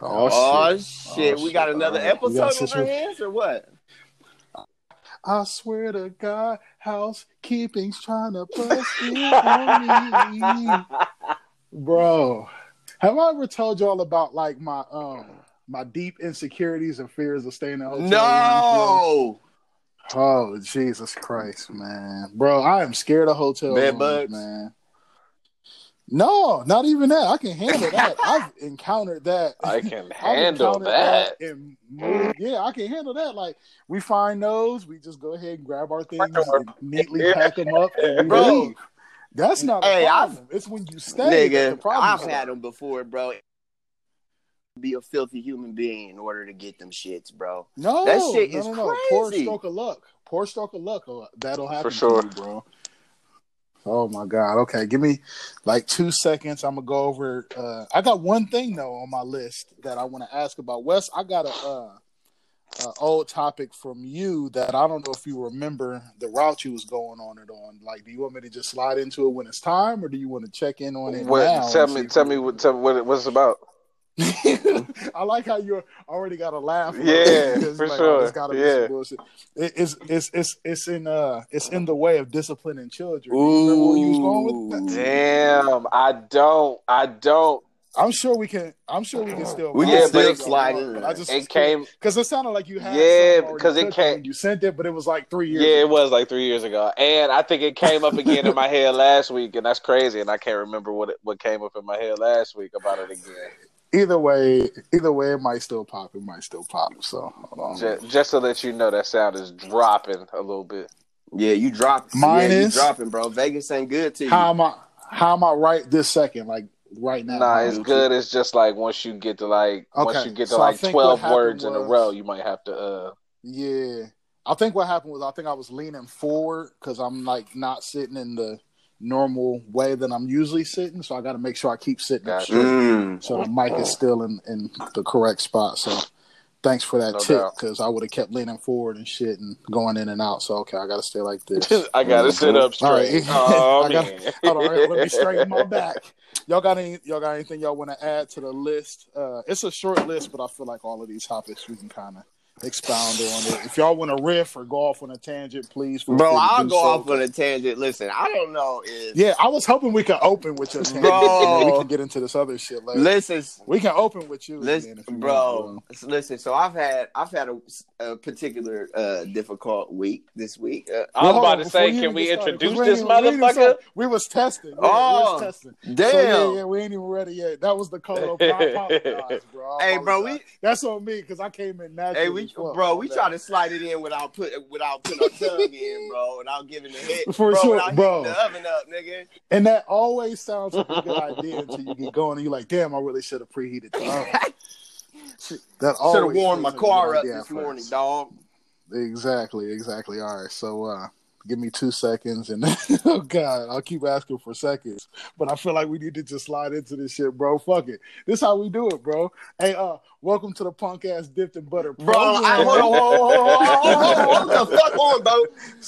Oh, Oh, shit. shit. Oh, we got another All right. Episode got on situ- our hands or what? I swear to God, housekeeping's trying to bust in on me. Bro, have I ever told y'all about like my um my deep insecurities and fears of staying in hotel? No. Oh Jesus Christ, man, bro! I am scared of hotel Bed rooms, bugs? man. No, not even that. I can handle that. I've encountered that. I can handle encountered that. in mm, yeah, I can handle that. Like we find those, we just go ahead and grab our things and neatly pack them up and Bro. leave. That's not a Hey, I've- problem. it's when you stay. that the Nigga, problem I've had them before, bro. Be a filthy human being in order to get them shits, bro. No, That shit no, is no, no. Poor crazy. stroke of luck. Poor stroke of luck. Oh, That'll happen For sure. to you, bro. Oh my god. Okay, give me like two seconds. I'm gonna go over. Uh, I got one thing though on my list that I want to ask about. Wes, I got a, uh, a old topic from you that I don't know if you remember the route you was going on it on. Like, do you want me to just slide into it when it's time, or do you want to check in on it What, now? tell me, tell me, what, tell me what, it, what's it about. I like how you already got a laugh. Yeah, Because, for like, sure. It's gotta be Yeah. some bullshit. It- it's it's it's it's in uh it's in the way of disciplining children. Do you remember you was going with? Damn, I don't, I don't. I'm sure we can. I'm sure we can still. We can vibe still with slide but in I just It came, because it sounded like you had. Yeah, because it came- You sent it, but it was like three years. yeah, it was like three years ago, and I think it came up again in my head last week, and that's crazy, and I can't remember what it, what came up in my head last week about it again. Either way, either way, it might still pop. It might still pop. So hold on. Just, just to let you know, that sound is dropping a little bit. Yeah, you dropped. Mine yeah, is- dropping, bro. Vegas ain't good to you. How am I? How am I right this second? Like right now? Nah, it's good. It's just like once you get to like once you get to so like twelve happened words in a row, you might have to. uh Yeah, I think what happened was I think I was leaning forward because I'm like not sitting in the normal way that I'm usually sitting, so I got to make sure I keep sitting Gotcha. straight, Mm. so the mic is still in in the correct spot. So. Thanks for that No tip, because I would have kept leaning forward and shit and going in and out. So okay, I got to stay like this. I gotta sit up All right. straight. Oh I got- man. Hold on, I gotta- let me straighten my back. Y'all got any? Y'all got anything y'all want to add to the list? Uh, it's a short list, but I feel like all of these topics we can kind of expound on it. If y'all want to riff or go off on a tangent, please. Bro, I'll do go so. off on a tangent. Listen, I don't know if Yeah, I was hoping we could open with your tangent. Bro. and we can get into this other shit later. listen, we can open with you, listen, again if you bro. want, Listen, so I've had I've had a, a particular uh, difficult week this week. Uh, I was Well, about on, to say, can we introduce started, we this we ain't even motherfucker? We was testing. Yeah, we Oh, was testing. damn. So, yeah, yeah, we ain't even ready yet. That was the code open. I apologize, bro. I Hey, bro, apologize. that's on me because I came in naturally. Hey, we as fuck bro, we try to slide it in without put without putting our tongue in, bro, without giving the hit, For bro, sure, without bro. the oven up, nigga. and that always sounds like a good idea until you get going and you're like, damn, I really should have preheated the oven. That Should have warmed my feels like a car up idea this at morning, first. dog. Exactly, exactly. All right, so uh give me two seconds and oh god, I'll keep asking for seconds. But I feel like we need to just slide into this shit, bro. Fuck it. This how we do it, bro. Hey, uh, welcome to the punk ass dipped in butter. Bro, I, hold on, hold on, hold the fuck on, bro.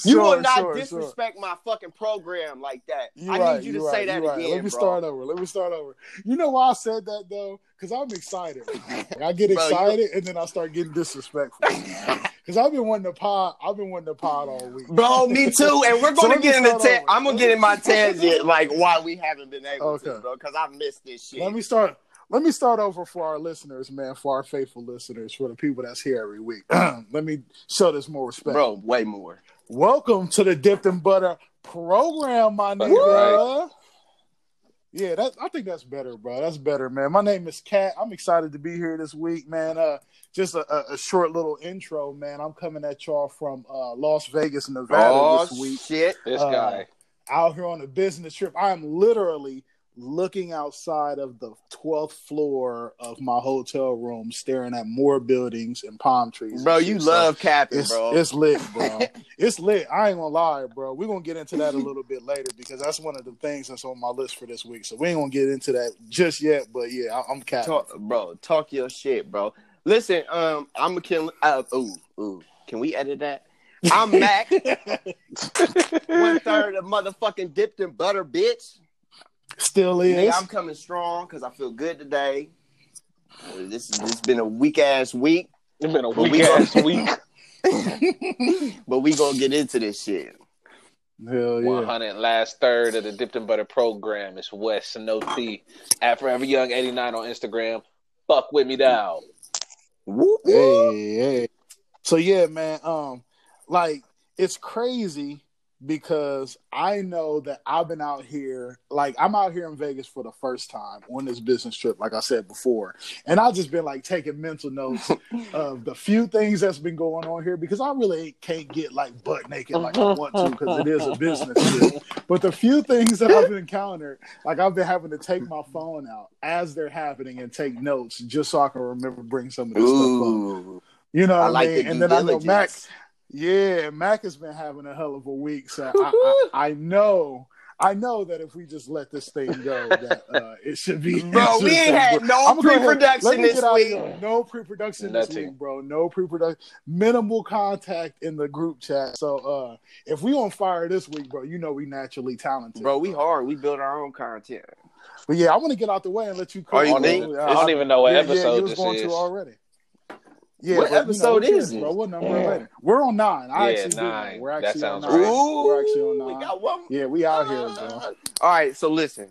You Sure, will not sure, sure. disrespect my fucking program like that. You I right, need you to you say that right. again, Let me bro. start over. Let me start over. You know why I said that though? Because I'm excited. I get Bro, excited and then I start getting disrespectful. Because I've been wanting to pod. I've been wanting to pod all week. Bro, me too. And we're gonna me get in the ta- I'm gonna get in my tangent like why we haven't been able to, Okay. bro, because I missed this shit. Let me start. Let me start over for our listeners, man. For our faithful listeners, for the people that's here every week. Let me show this more respect. bro, way more. Welcome to the Dipped in Butter program, my nigga. Yeah, that I think that's better, bro. That's better, man. My name is Katt. I'm excited to be here this week, man. Uh, just a, a, short little intro, man. I'm coming at y'all from uh, Las Vegas, Nevada Oh this week. shit. This Uh, guy. Out here on a business trip. I am literally looking outside of the 12th floor of my hotel room, staring at more buildings and palm trees. Bro, you So- love capping, it's, bro. it's lit, bro. it's lit. I ain't gonna lie, bro. We're gonna get into that a little bit later because that's one of the things that's on my list for this week. So we ain't gonna get into that just yet, but yeah, I, I'm capping. talk, bro, talk your shit, bro. Listen, um, I'm a kill. Uh, ooh, ooh. Can we edit that? I'm Mac, one third of motherfucking dipped in butter, bitch. Still is. Nigga, I'm coming strong because I feel good today. This this has been a weak ass week, It's been a But we weak ass week. but we gonna get into this shit. Hell yeah. hundred last third of the Dipped in Butter program. It's Wes No T at Forever Young eighty nine on Instagram. Fuck with me now. Whoop, whoop. Hey, hey. So yeah, man. Um, like it's crazy because I know that I've been out here, like I'm out here in Vegas for the first time on this business trip, like I said before, and I've just been like taking mental notes of the few things that's been going on here because I really can't get like butt naked like I want to because it is a business trip. But the few things that I've encountered, like I've been having to take my phone out as they're happening and take notes just so I can remember bring some of this stuff up. You know I what I, like mean? the And then I know Mac. Diligence. Yeah, Mac has been having a hell of a week, so I, I, I know, I know that if we just let this thing go, that uh, it should be. Bro, we ain't had no I'ma go ahead- pre-production this week. No pre-production this week, bro. No pre-production. Minimal contact in the group chat. So uh, if we on fire this week, bro, you know we naturally talented, Bro, we hard. We build our own content. But yeah, I want to get out the way and let you. Oh, you. I don't, think? even, Yeah, I don't even know what yeah, yeah, you episode was this going is. to already. Yeah, What but, you know, episode who is it? bro? What number later? We're on nine. I Yeah, actually nine. We're That actually on sounds nine. right. We're actually on nine. we got one. Yeah, we out here, bro. All right, so listen.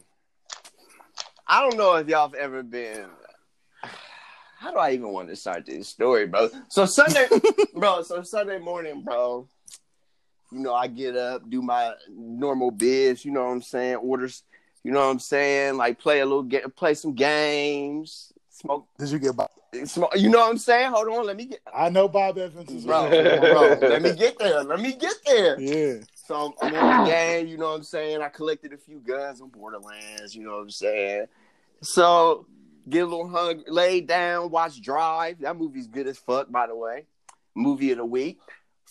I don't know if y'all have ever been. How do I even want to start this story, bro? So Sunday, bro. So Sunday morning, bro. You know, I get up, do my normal biz. You know what I'm saying? Orders. You know what I'm saying? Like play a little, get play some games, smoke, Did you get Bob? You know what I'm saying? Hold on, let me get, I know Bob Evans is bro, bro. Let me get there. Let me get there. Yeah. So I'm on the game, you know what I'm saying? I collected a few guns on Borderlands, you know what I'm saying? So get a little hungry, lay down, watch Drive. That movie's good as fuck, by the way. Movie of the week.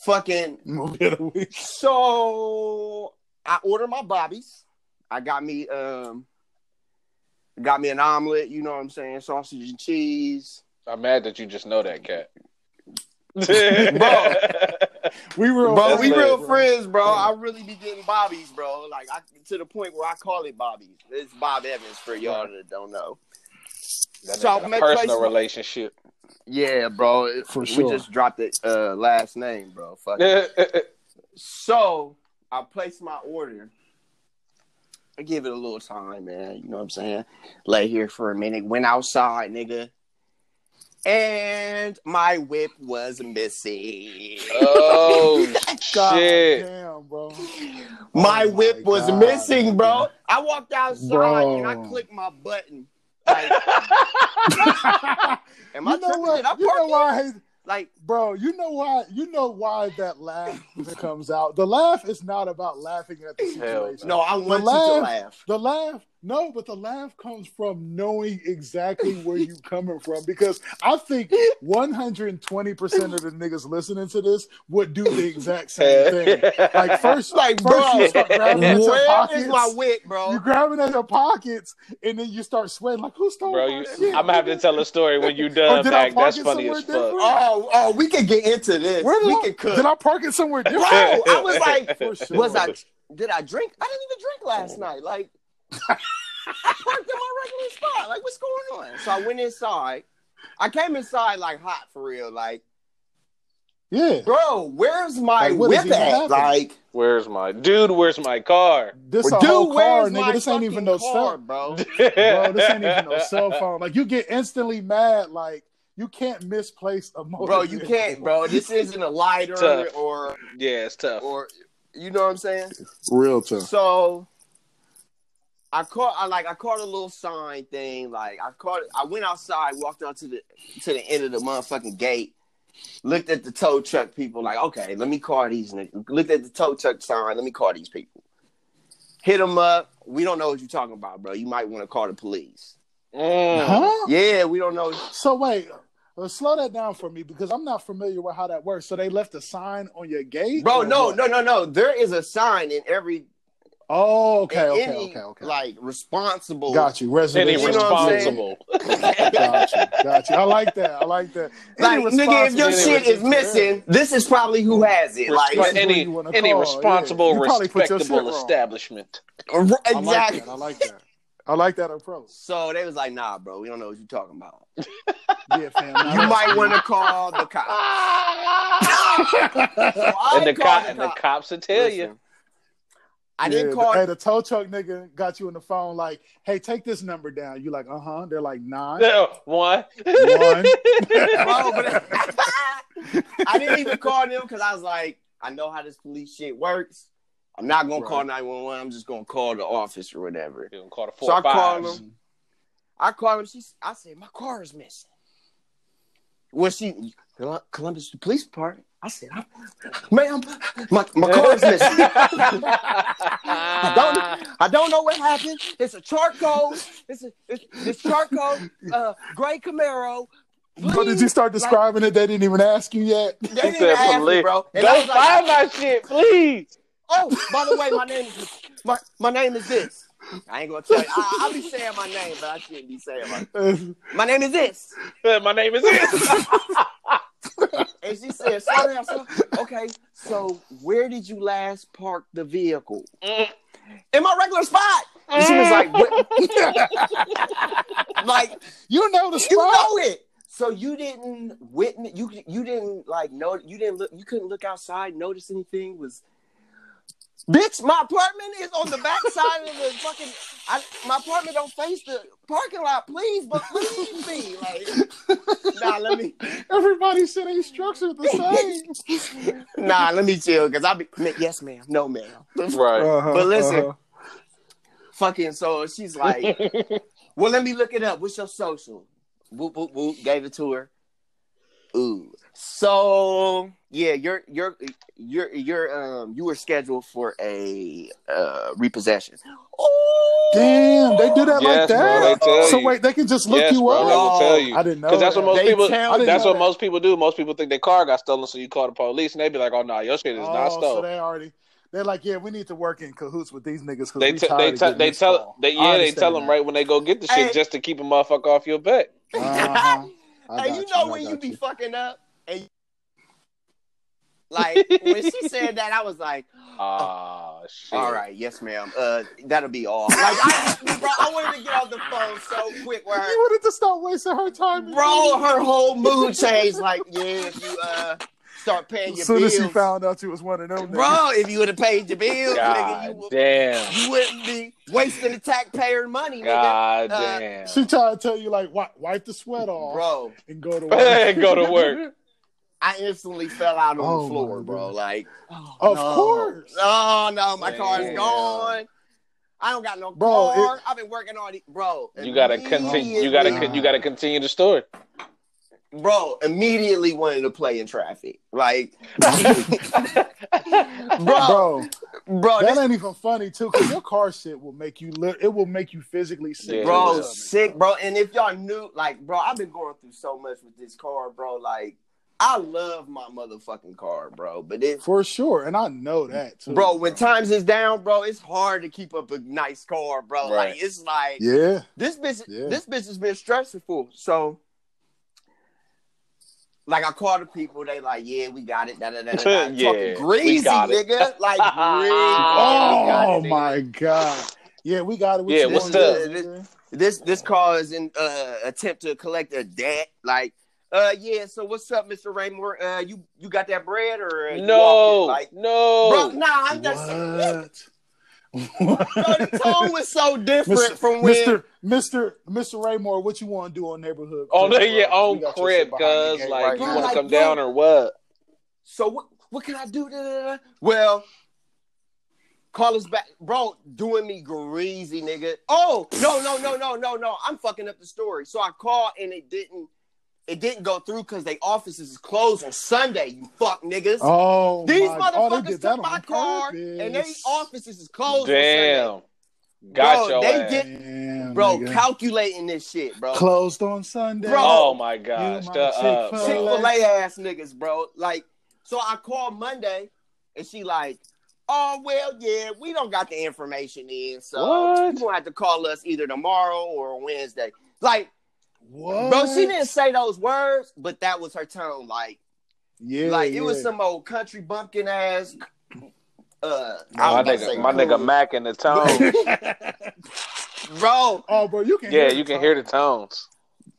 Fucking Movie of the week. so I order my bobbies. I got me um got me an omelet, you know what I'm saying, sausage and cheese. I'm mad that you just know that cat. bro, We were Bro, we real bro. friends, bro. I really be getting Bobby's, bro. Like I to the point where I call it bobbies. It's Bob Evans for y'all that don't know. That So nigga I a met personal place- relationship. Yeah, bro. It- For we just dropped the uh, last name, bro. Fuck. So I placed my order. I give it a little time, man. You know what I'm saying? Lay here for a minute. Went outside, nigga. And my whip was missing. oh God shit! damn, bro. Oh my Oh whip my was God. missing, bro. I walked outside Bro. and I clicked my button. Like, am I you know tripping? what? Did I You know why I Like, Bro, you know why? You know why that laugh comes out. The laugh is not about laughing at the Hell situation. no, I want you to laugh- laugh. The laugh, no, but the laugh comes from knowing exactly where you coming from. Because I think 120 percent of the niggas listening to this would do the exact same thing. Like first, Like, first bro, you start grabbing at your pockets. is my whip, bro? You grabbing at your pockets, and then you start sweating like, "Who stole Bro, my you, shit?" I'm gonna have to tell a story when you Or done, oh, did I park That's it funny somewhere as fuck. different? Oh, oh, we can get into this. Where did we I, can cook. did I park it somewhere Bro. I was like, For sure. was I? Did I drink? I didn't even drink last oh. night. Like, I parked in my regular spot. Like, what's going on? So I went inside. I came inside like hot for real. Like, Yeah. bro, where's my Like, whip at? happening? Like, Where's my dude? Where's my car? This dude, a whole car, nigga. This ain't even no car, cell, bro. bro. This ain't even no cell phone. Like you get instantly mad. Like you can't misplace a motor. Bro, you can't, bro. This isn't a lighter Tough. or Yeah, it's tough. or you know what I'm saying? Real tough. So I caught I like I caught a little sign thing. Like I caught I went outside, walked out to the to the end of the motherfucking gate, looked at the tow truck people, like, okay, let me call these niggas. Looked at the tow truck sign, let me call these people. Hit them up. We don't know what you're talking about, bro. You might want to call the police. Mm. Huh? Yeah, we don't know. So wait, uh, slow that down for me because I'm not familiar with how that works. So they left a sign on your gate, Bro, no, what? no, no, no. There is a sign in every Oh, okay, okay, any, okay, okay. like responsible Got you. Any Residential. You know I'm saying? responsible? got you. Got you. I like that. I like that. Like, Any nigga, if your responsible shit is residential missing, this is probably who has it. Like, This any who you wanna any call, responsible, yeah. You probably put your respectable shit wrong. establishment. I like exactly. that. I like that. I like that approach. So they was like, "Nah, bro, we don't know what you're talking about. Yeah, fam. now You might want to call the cops." So and the, called cop, the and the cops. cops will tell you. Listen, I didn't Yeah, call. Hey, the tow truck nigga got you on the phone like, "Hey, take this number down." You like, "Uh huh." They're like, nine, One. one. But I didn't even call them because I was like, I know how this police shit works. I'm not gonna call 911. I'm just gonna call the office or whatever. You gonna call the four So I or five. called him. I called him. She, I said, my car is missing. Well, she, Columbus Police Department. I said, ma'am, my, my car is missing. I don't, I don't know what happened. It's a charcoal. It's a, it's, it's charcoal, uh, gray Camaro. But did you start describing it? They didn't even ask you yet. They didn't said, ask me, bro. And I Don't was like, find my shit, please. oh, by the way, my name is my, my name is this. I ain't gonna tell you. I, I'll be saying my name, but I shouldn't be saying my. My name is this. My name is this. And she said, slow down, slow. Okay, so where did you last park the vehicle? Mm. In my regular spot. And she was like, what? like, you know the spot. you know it. So you didn't witness you you didn't like know you didn't look you couldn't look outside, notice anything was Bitch, my apartment is on the back side of the fucking I, my apartment don't face the parking lot, please, but leave me. Like nah, let me Everybody said they structured the same. Nah, let me chill because I'll be yes, ma'am, no ma'am. right. Uh-huh, But listen, uh-huh. Fucking so she's like, Well, let me look it up. What's your social? Whoop whoop whoop. Gave it to her. Ooh. So yeah, you're you're you're you're um you were scheduled for a uh repossession. Oh Damn, they do that Yes, like bro, that. they so you. wait, they can just look yes, you bro, up. they will tell you. I didn't know. Because that's what most They people. tell That's what that. most people do. Most people think their car got stolen, so you call the police, and they be like, "Oh no, your shit is not Oh, so stolen." they already. They're like, yeah, we need to work in cahoots with these niggas. 'cause They t- they t- they tell call. they I yeah they tell them right when they go get the shit Hey. just to keep a motherfucker off your back. Uh-huh. I Hey, you know I when you got be fucking up and like when she said that, I was like, Ah shit. "All right, yes, ma'am. Uh, that'll be all." Like, I, bro, I wanted to get off the phone so quick. Where, You wanted to stop wasting her time, bro, her whole mood changed. Like, yeah, if you uh start paying As your soon bills, as she found out you was one of them, niggas. bro, if you would have paid your bills, nigga, you, would- damn. you wouldn't be wasting the taxpayer money, nigga. God Uh, damn. she tried to tell you like, wipe, wipe the sweat off, Bro, and go to work. and Go to work. I instantly fell out on Oh, the floor, bro. God. Like, Of no. course. Oh no, my car is gone. I don't got no Bro, car. I've been working on it, bro. You gotta continue. You gotta. immediately- You gotta continue the story. Bro. Immediately wanted to play in traffic, like, bro, Bro, bro, that this, ain't even funny too, because your car shit will make you. Li- it will make you physically sick. Yeah. bro, sick, bro. And if y'all knew, like, bro, I've been going through so much with this car, bro. Like, I love my motherfucking car, bro. But it, For sure, and I know that too, bro, when times is down, bro, it's hard to keep up a nice car, bro. Right. Like, it's like. Yeah, this bitch Yeah. this bitch has been stressful. So like I call the people, they like, yeah, we got it. Da, da, da, da, da. Yeah, Talking greasy, got it. nigga. Like greasy. Oh, We got it, my god. Yeah, we got it. What Yeah, what's up? to? This this call is an uh, attempt to collect a debt. Like, uh yeah, so what's up, Mr. Raymore? Uh you you got that bread or uh, No. like no. bro, nah, I'm just What? Bro, the tone was so different Mr. from when Mr. Mr. Mr. Raymore, what you want to do on neighborhood? Oh, on Crib, the yeah, bro? on We got your crib, shit cuz like right you now. want to Like, come bro. down or what? So what what can I do? Da, da, da? Well, call us back, bro. Doing me greasy, nigga. Oh no no no no no no! I'm fucking up the story. So I called and it didn't. It didn't go through because they offices is closed on Sunday. You fuck niggas. Oh, These my, oh, motherfuckers did that took my on car purpose. and they offices is closed. On Sunday. Damn. Got Bro, your they ass. did- Damn, Bro, nigga. calculating this shit, bro. closed on Sunday. Bro. Oh my gosh. my Shut up. Chick-fil-A. Fil A ass niggas, bro. Like, so I called Monday, and she like, "Oh well, yeah, we don't got the information in, so What? you gonna have to call us either tomorrow or Wednesday." Like, What? bro, she didn't say those words, but that was her tone. Like, Yeah, like it was some old country bumpkin ass. Uh, I My was about to nigga, my cool. nigga Mac in the tone. bro. Oh, bro, you can. Yeah, hear you can tone. hear the tones.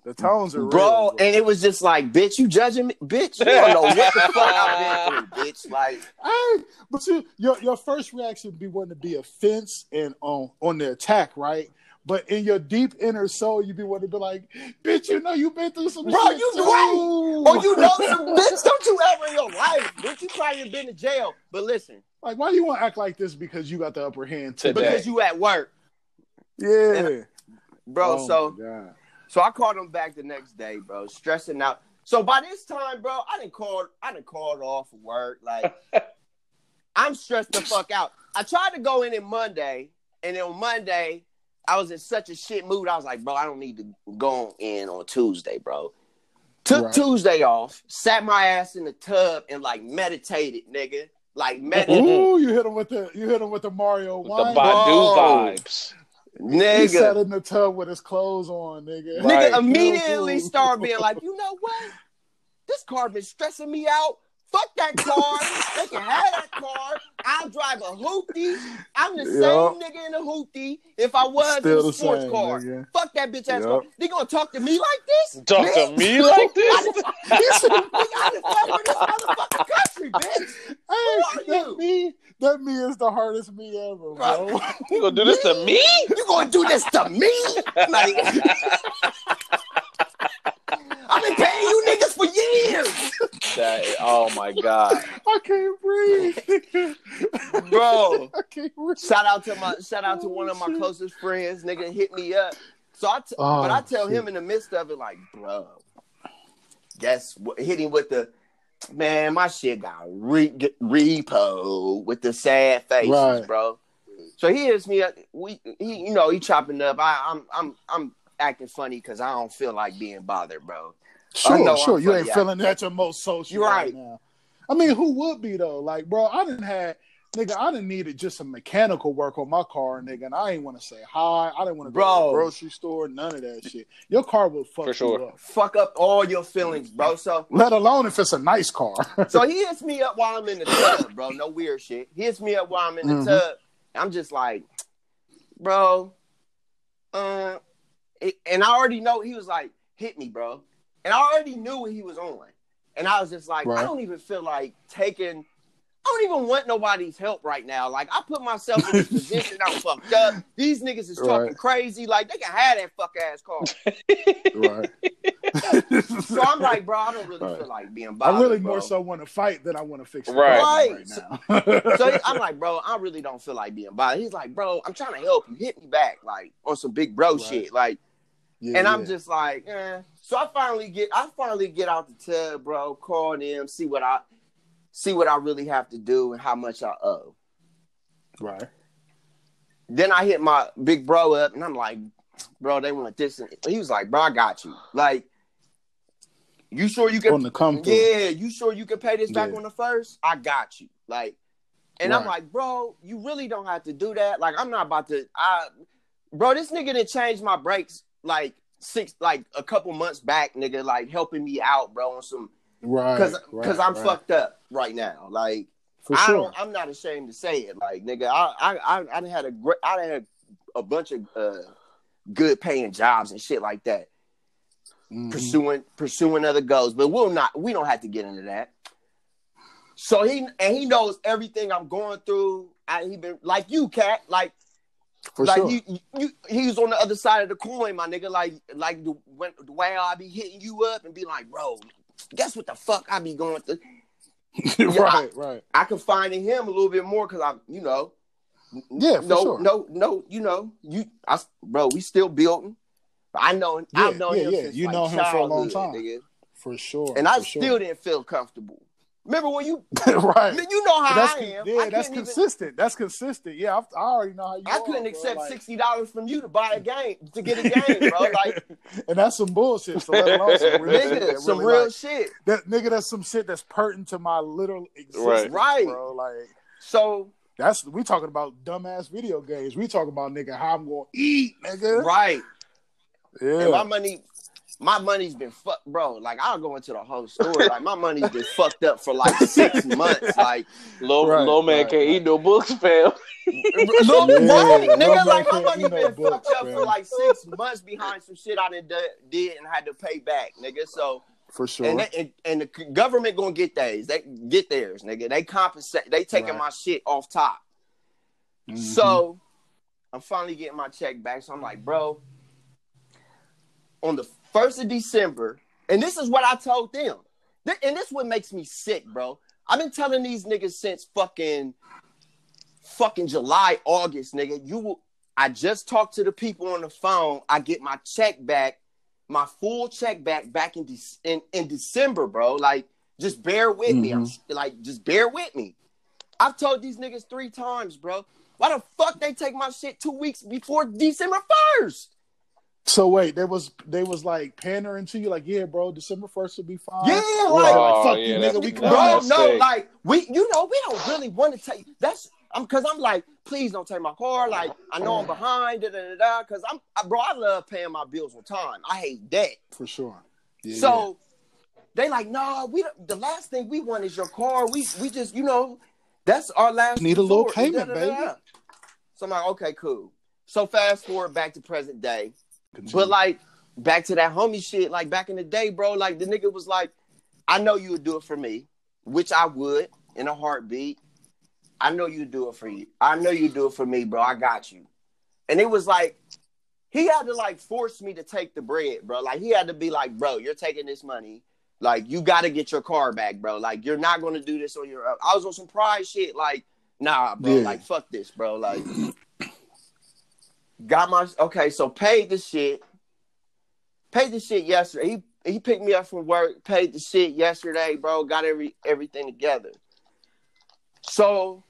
the tones are real, Bro, and it was just like, bitch, you judging me, bitch. You don't know what the fuck I've been through, bitch. Like, Hey, but you, your your first reaction would be wanting to be offense and on on the attack, right? But in your deep inner soul, you'd be wanting to be like, "Bitch, you know you've been through some Bro, shit you too." right. or you know some bitch, don't you ever in your life, bitch, you probably been to jail. But listen, Like, why do you want to act like this? Because you got the upper hand today. Today. because you at work, Yeah, bro. Oh, so. So I called him back the next day, bro, stressing out. So by this time, bro, I didn't call I didn't call off work. Like I'm stressed the fuck out. I tried to go in it Monday, and then on Monday, I was in such a shit mood. I was like, bro, I don't need to go in on Tuesday, bro. Took Right. Tuesday off, sat my ass in the tub and like meditated, nigga. Like meditated. Ooh, you hit him with the you hit him with the Mario With the. Badu Bro. vibes. He sat in the tub with his clothes on, nigga. Right. Nigga immediately Ooh. started being like, you know what? This car been stressing me out. Fuck that car. they can have that car. I'll drive a hoopty. I'm the Yup. same nigga in a hoopty if I was Still in a sports same, car. nigga. Fuck that bitch ass Yup. car. They gonna talk to me like this? Talk to me like this? I said, nigga, I done fuck with this motherfucking country, bitch. Hey, are that you? me, that me is the hardest me ever, bro. You gonna do this to me? You gonna do this to me? Like, I've been paying you niggas for years. That, oh my god. I can't breathe, Bro. I can't breathe. Shout out to my shout out to oh, one of my closest friends, nigga hit me up. So I, t- Oh, but I tell shit. him in the midst of it, like, bro, guess what? Hit him with the man. My shit got re- repo with the sad faces, Right. bro. So he hits me up. We, he, you know, he chopping up. I, I'm, I'm, I'm acting funny because I don't feel like being bothered, bro. I know Sure, I'm sure. You ain't funny, feeling at your most social You're right. now. I mean, who would be though? Like, bro, I didn't have nigga. I didn't needed just some mechanical work on my car, nigga. And I ain't want to say hi. I didn't want to go to the grocery store. None of that shit. Your car will fuck For sure. you up. Fuck up all your feelings, bro. So Let alone if it's a nice car. So he hits me up while I'm in the tub, bro. No weird shit. He hits me up while I'm in the Mhm. tub. I'm just like, bro, uh, it- and I already know he was like, hit me, bro. And I already knew what he was on. And I was just like, I don't even feel like taking, I don't even want nobody's help right now. Like, I put myself in this position, I'm fucked up. These niggas is talking Right. crazy. Like, they can have that fuck ass car. right. So I'm like, bro, I don't really Right. feel like being bothered. I really bro. more so want to fight than I want to fix the Right. right now. So I'm like, bro, I really don't feel like being bothered. He's like, bro, I'm trying to help you. Hit me back, like on some big bro Right. shit, like. Yeah, and I'm yeah. just like, eh. So I finally get, I finally get out the tub, bro. Call them, see what I, see what I really have to do and how much I owe. right. Then I hit my big bro up, and I'm like, bro, they want this. And he was like, bro, I got you. Like, you sure you can? On the come. Yeah, you sure you can pay this back Yeah. on the first? I got you. Like, and I'm like, bro, you really don't have to do that. Like, I'm not about to. I, bro, this nigga didn't change my brakes like six, like a couple months back, nigga, like helping me out, bro, on some Right. because right, because I'm right. fucked up right now. Like, For I sure. don't. I'm not ashamed to say it. Like, nigga, I I I, I had a great. I had a bunch of uh, good paying jobs and shit like that Mhm. pursuing pursuing other goals. But we'll not we don't have to get into that. So he and he knows everything I'm going through. I he been like you, Katt. Like For like sure. you, you he's on the other side of the coin, my nigga. Like like the when the way I be hitting you up and be like, bro, guess what the fuck I be going through. right, right. I confide in him a little bit more because I'm, you know, Yeah, for no, sure. no, no, you know, you, I, bro, we still building. I know, Yeah, I've known yeah, him yeah. since You like know him for a long time. nigga. For sure. and I for sure. still didn't feel comfortable. Remember when you, right. you know how that's I am. yeah, I that's couldn't even- consistent. That's consistent. Yeah, I, I already know how you. I are, couldn't bro. accept Like- sixty dollars from you to buy a game to get a game, bro. Like, and that's some bullshit. So let alone some real shit. nigga, that some really, real like, shit. that nigga. That's some shit that's pertinent to my literal existence, Right. Right. bro. Like So that's we talking about dumbass video games. We talking about nigga how I'm gonna eat, nigga. right, Yeah. and my money. My money's been fucked, bro. Like I'll go into the whole story. Like my money's been fucked up for like six months. Like Low, Right, low man right, can't right. eat no books, fam. Little Yeah, right, no nigga, man like my money eat no been fucked books, up for like six months behind some shit I done did, did and had to pay back, nigga. So For sure. and, they, and and the government gonna get theirs. They get theirs, nigga. They compensate. They taking Right. my shit off top. Mhm. So I'm finally getting my check back. So I'm like, bro, on the first of December, and this is what I told them. Th- And this what makes me sick, bro. I've been telling these niggas since fucking fucking July, August, nigga. You will I just talked to the people on the phone. I get my check back, my full check back back in Dec- in, in December, bro. Like, just bear with me. I'm mm-hmm. like, just bear with me. I've told these niggas three times, bro. Why the fuck they take my shit two weeks before December first? So wait, there was they was like pandering to you, like, yeah, bro, December first will be fine. Yeah, like, Oh, fuck yeah, you, nigga, we that's bro, coming. no, like we, you know, we don't really want to take. That's I'm because I'm like, please don't take my car. Like I know I'm behind, da da da da. Because I'm, I, bro, I love paying my bills on time. I hate debt. for sure. Yeah, So they like, nah, we the last thing we want is your car. We we just, you know, that's our last Need a little payment, da-da-da-da. So I'm like, okay, cool. So fast forward back to present day. Yeah. But like back to that homie shit, like back in the day, bro, like the nigga was like, I know you would do it for me, which I would in a heartbeat. I know you'd do it for you. I know you do it for me, bro. I got you. And it was like he had to like force me to take the bread, bro. Like he had to be like, bro, you're taking this money. Like you got to get your car back, bro. Like you're not gonna do this on your. own. I was on some pride shit. Like nah, bro. Yeah. Like fuck this, bro. Like got my okay. So paid the shit. Paid the shit yesterday. He he picked me up from work. Paid the shit yesterday, bro. Got every everything together. So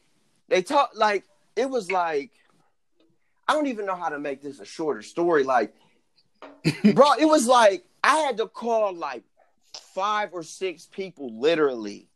they talk like it was like I don't even know how to make this a shorter story. Like, bro, it was like I had to call like five or six people literally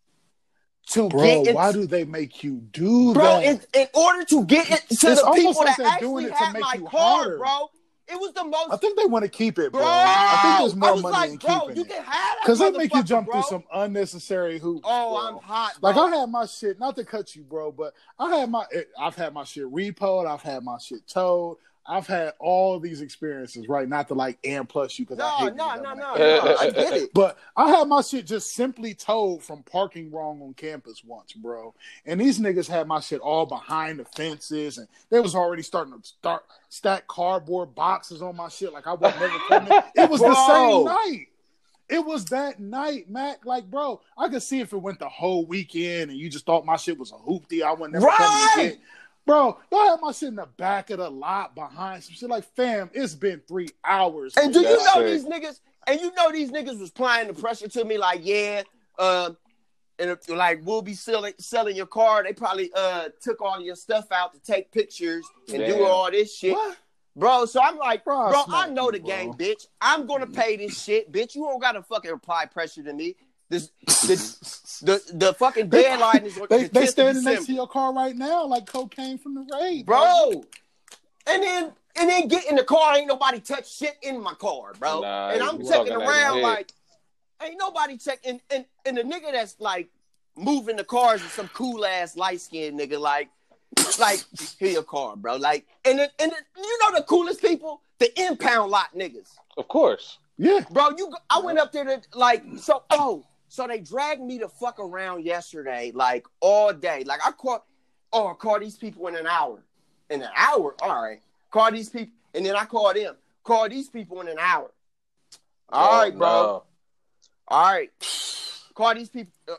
to bro, get in, why do they make you do bro that? in, in order to get it to It's the people like that actually it to had make my you car, harder. bro. It was the most I think they want to keep it, bro. bro. I think there's more money like, in bro, keeping you it. can have that Because they make you jump bro. through some unnecessary hoops. Oh, bro. I'm hot. Bro. Like I had my shit, not to cut you, bro, but I had my, eh, I've had my shit repoed, I've had my shit towed, I've had all these experiences, right? Not to like and plus you because I no, hate no, niggas no, that no, make- no. I get it. But I had my shit just simply towed from parking wrong on campus once, bro. And these niggas had my shit all behind the fences, and they was already starting to start stack cardboard boxes on my shit like I wasn't never coming. It was the same night. It was that night, Mac. Like, bro, I could see if it went the whole weekend and you just thought my shit was a hoopty. I wouldn't never come Right. again. Bro, y'all had my shit in the back of the lot behind some shit. Like, fam, it's been three hours. And do you know sick. these niggas? And you know these niggas was applying the pressure to me, like, yeah, um, and if, like we'll be selling selling your car. They probably uh took all your stuff out to take pictures and do all this shit, What? bro. So I'm like, Bro, bro, I I know you, the bro. game, bitch. I'm gonna pay this shit, bitch. You don't gotta fucking apply pressure to me. This the the, the fucking They- deadline is They the they 10th standing next to your car right now like cocaine from the raid, bro. And then and then get in the car, ain't nobody touch shit in my car, bro. Nah, and I'm checking around like, ain't nobody checking. And and the nigga that's like moving the cars is some cool ass light skinned nigga, like, like here your car, bro. Like, and then, and then, you know the coolest people, the impound lot niggas, Of course. Yeah. bro. You, I went up there to like, so oh, so they dragged me to fuck around yesterday, like all day. Like I caught, oh, I called these people in an hour. In an hour, all right. Call these people, and then I called them. Call these people in an hour. All Oh, right, bro. no. All right. Call these people. Uh,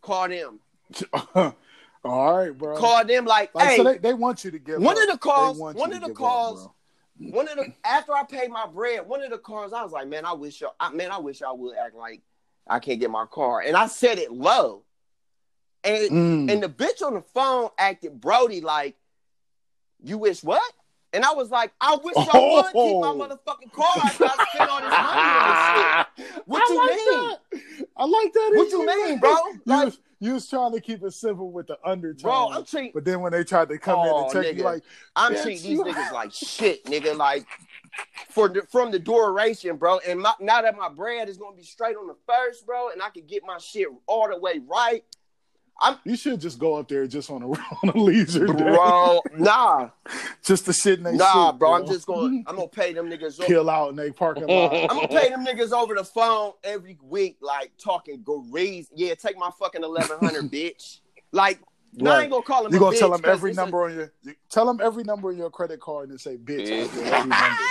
call them. All right, bro. Call them like, like, hey. so they, they want you to give One up. of the calls- one of the give up, calls- one of the after I paid my bread, one of the cars, I was like, man, I wish y'all, I, man, I wish y'all would act like I can't get my car, and I said it low, and Mm. and the bitch on the phone acted Brody like, you wish what? And I was like, I wish y'all would keep my Oh. motherfucking car after I spent all this money on this shit. What I you like mean? that. I like that. What you mean, bro? You, Like- you was trying to keep it simple with the undertone. Bro, I'm treating but then when they tried to come in Oh, and check you like, I'm treating these you- niggas like shit, nigga. Like for the, from the duration, bro. And my, now that my bread is gonna be straight on the first, bro, and I can get my shit all the way right, you should just go up there just on a on a leisure day. bro. nah, Just to sit in they nah, seat, bro. I'm just gonna I'm gonna pay them niggas. Over, kill out in they parking lot. I'm gonna pay them niggas over the phone every week, like talking grease. Yeah, take my fucking eleven hundred, bitch. Like, no, I ain't gonna call them. You a gonna tell bitch them 'cause every it's a- number on your you, tell them every number on your credit card and say bitch Yeah. after every number,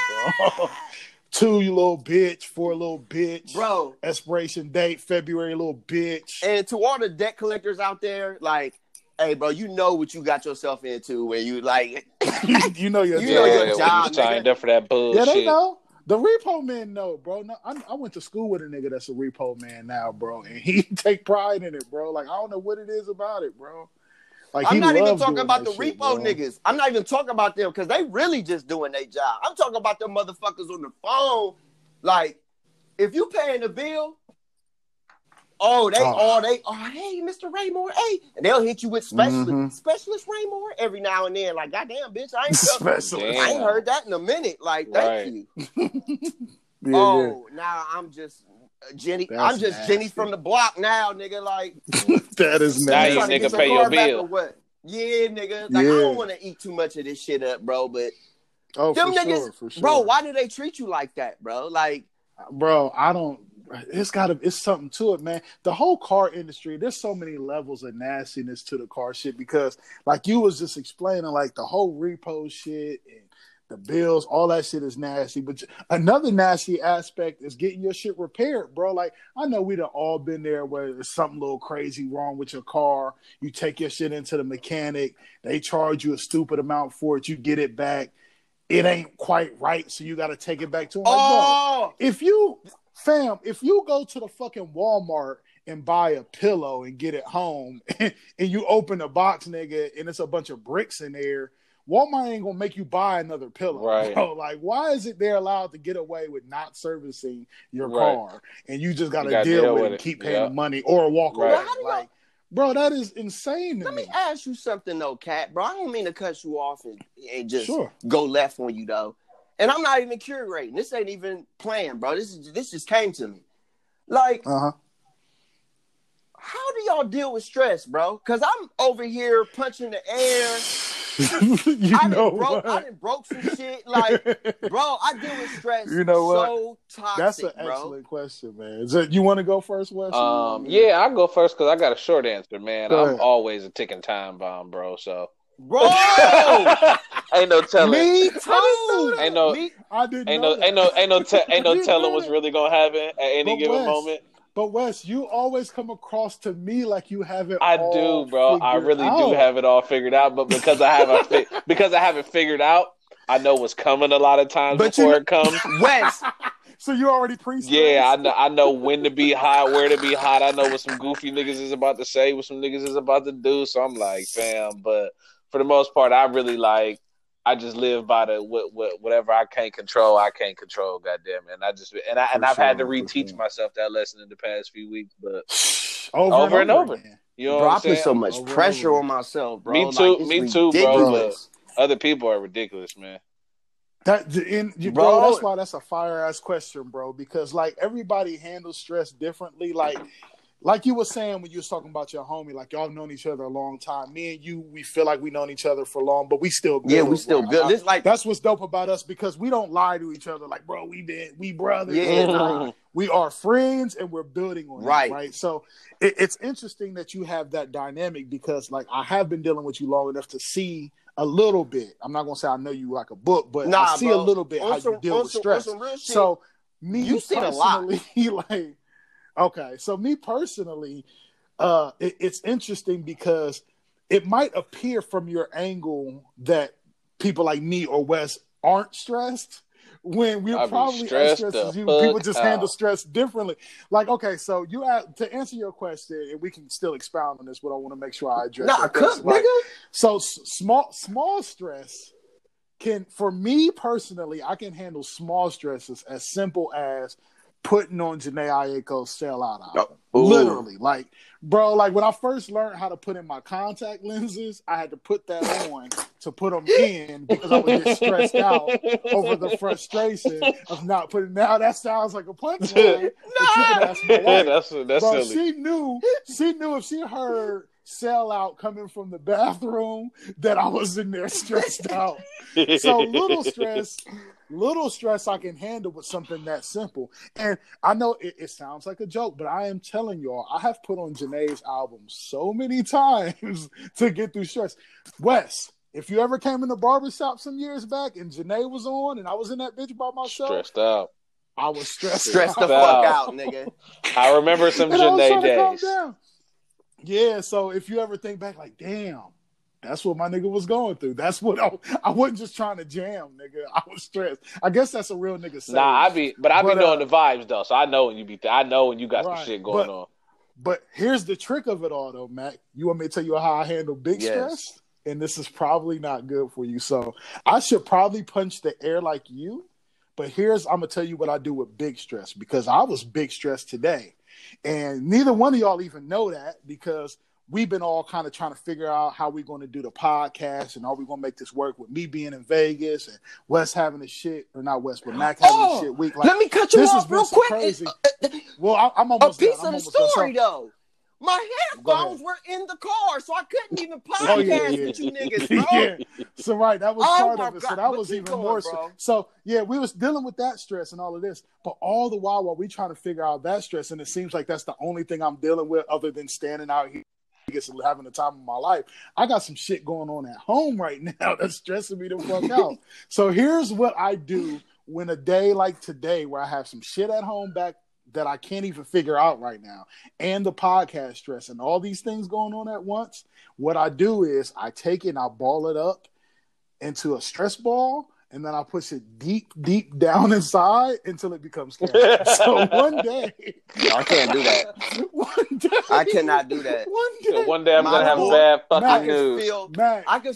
bro. Two, you little bitch. Four, little bitch. bro. Expiration date February, little bitch. And to all the debt collectors out there, like, hey, bro, you know what you got yourself into when you like. you know your You yeah, know job. your when job, you signed up for that Yeah, bullshit. they know. The repo man know, bro. No, I, I went to school with a nigga that's a repo man now, bro, and he take pride in it, bro. Like I don't know what it is about it, bro. Like I'm not even talking about the shit, repo bro. niggas. I'm not even talking about them because they really just doing their job. I'm talking about them motherfuckers on the phone. Like, if you paying the bill, oh, they, Oh. oh, they, oh, hey, Mr. Raymore, hey, and they'll hit you with specialist, Mhm. specialist Raymore every now and then. Like, goddamn, bitch, I ain't, Specialist. I ain't heard that in a minute. Like, thank you. Yeah, oh, now I'm just Jenny. That's I'm just Jenny from the block now, nigga. Like, yeah. that is Now you you nasty. nigga pay your bill. or what? Yeah, nigga. Like, I don't want to eat too much of this shit up, bro. But Oh, them for niggas, sure, for sure. bro, why do they treat you like that, bro? Like, bro i don't it's gotta it's something to it man the whole car industry there's so many levels of nastiness to the car shit because like you was just explaining like the whole repo shit and the bills all that shit is nasty. But another nasty aspect is getting your shit repaired bro. Like i know we'd have all been there where there's something a little crazy wrong with your car. You take your shit into the mechanic. They charge you a stupid amount for it. You get it back. It ain't quite right so you got to take it back to them. Like, oh, if you fam, if you go to the fucking Walmart and buy a pillow and get it home and, you open the box, nigga, and it's a bunch of bricks in there, Walmart ain't gonna make you buy another pillow. Right. bro. Like, why is it they're allowed to get away with not servicing your Right. car and you just gotta, gotta deal, deal with with it and it. keep paying Yeah. the money or walk Right. away? How Like, bro, that is insane to let me. me ask you something though, Katt, bro. I don't mean to cut you off and, and just Sure. go left on you though. And I'm not even curating. This ain't even planned, bro. This is this just came to me. Like, Uh how do y'all deal with stress, bro? Because I'm over here punching the air. Huh. you I know done broke, I what? done broke some shit. Like, bro, I deal with stress. You know what? So toxic, That's an bro. excellent question, man. Is it, you want to go first, Wes? or you want Um, yeah, I'll go first because I got a short answer, man. Go I'm ahead. always a ticking time bomb, bro. So Bro, ain't no telling. me too. Ain't no, Me- I didn't ain't know no, that. ain't no, ain't no, te- ain't no telling what's really gonna happen at any But given Wes, moment. But Wes, you always come across to me like you have it. I do, bro. I really do have it all figured out, but because I haven't fi- because I haven't figured out, I know what's coming a lot of times But before know- it comes. Wes, So you already pre Yeah, I know. I know when to be hot, where to be hot. I know what some goofy niggas is about to say, what some niggas is about to do. So I'm like, fam. But for the most part, I really like. I just live by the what, what, whatever I can't control, I can't control. Goddamn it! And I just and I and For I've had to reteach sure. myself that lesson in the past few weeks. But over, Over and over. again. you know bro, what I put so much Over, pressure over. on myself, bro. Me too, it's me too, bro, ridiculous. Other people are ridiculous, man. That in, you, bro, Bro. that's why that's a fire ass question, bro. Because like everybody handles stress differently. Like, like you were saying when you was talking about your homie, like y'all known each other a long time. Me and you, we feel like we known each other for long, but we still good. Yeah, we still Like, good. I- This like that's what's dope about us because we don't lie to each other. Like, bro, we did, we brothers. Yeah, Nah, we are friends and we're building on Right. it, right? So it, it's interesting that you have that dynamic because, like, I have been dealing with you long enough to see a little bit. I'm not gonna say I know you like a book, but Nah, I see bro. a little bit On how some- you deal on with some- on stress. some real shit. So me You seen a lot. like, okay, so me personally, uh, it, it's interesting because it might appear from your angle that people like me or Wes aren't stressed when we're I probably stressed stressed as you. People just handle stress differently. Like, okay, so you ask, to answer your question, and we can still expound on this, but I want to make sure I address. nah, your cook. Like, nigga. so s- small small stress can for me personally, I can handle small stresses as simple as putting on Jhené Aiko's Sail Out album. Oh. Literally, like, bro, like when I first learned how to put in my contact lenses, I had to put that on to put them in because I was get stressed out over the frustration of not putting. Now that sounds like a punchline. but you can ask my wife. that's that's Bro, silly. she knew. She knew if she heard Sail Out coming from the bathroom that I was in there stressed out. So little stress, little stress I can handle with something that simple. And I know it, it sounds like a joke, but I am telling y'all, I have put on Jhené's album so many times to get through stress. Wes, if you ever came in the barbershop some years back and Jhené was on and I was in that bitch by myself, Stressed out. I was stressed. Stress the fuck Out. out, nigga. I remember some And Janae trying to calm days. Yeah, so if you ever think back, like, damn, that's what my nigga was going through. That's what I, I wasn't just trying to jam, nigga. I was stressed. I guess that's a real nigga. Nah, I be, but I be But, uh, knowing the vibes though, so I know when you be. I know when you got Right, some shit going but- on. But here's the trick of it all, though, Mac. You want me to tell you how I handle big Yes. stress? And this is probably not good for you. So I should probably punch the air like you. But here's I'm gonna tell you what I do with big stress because I was big stress today, and neither one of y'all even know that because we've been all kind of trying to figure out how we're going to do the podcast and are we going to make this work with me being in Vegas and Wes having a shit or not Wes but Mac having Oh, a shit week. Like, Let me cut you off real quick. crazy. Uh, uh, well, I, I'm a piece done. Of the almost done. Story though. My headphones were in the car, so I couldn't even podcast Oh, yeah, yeah. with you niggas, bro. yeah. So right, that was Oh, part of it. So that But was even going, more. bro. So, so yeah, we was dealing with that stress and all of this, but all the while while we trying to figure out that stress, and it seems like that's the only thing I'm dealing with other than standing out here. Having the time of my life. I got some shit going on at home right now that's stressing me the fuck out. so here's what I do when a day like today, where I have some shit at home back that I can't even figure out right now, and the podcast stress and all these things going on at once, what I do is I take it and I ball it up into a stress ball, and then I push it deep, deep down inside until it becomes cancer. so one day, I can't do that. one day, I cannot do that. One So day, one day I'm gonna have boy- bad Mac fucking I can news. feel. Mac, I can.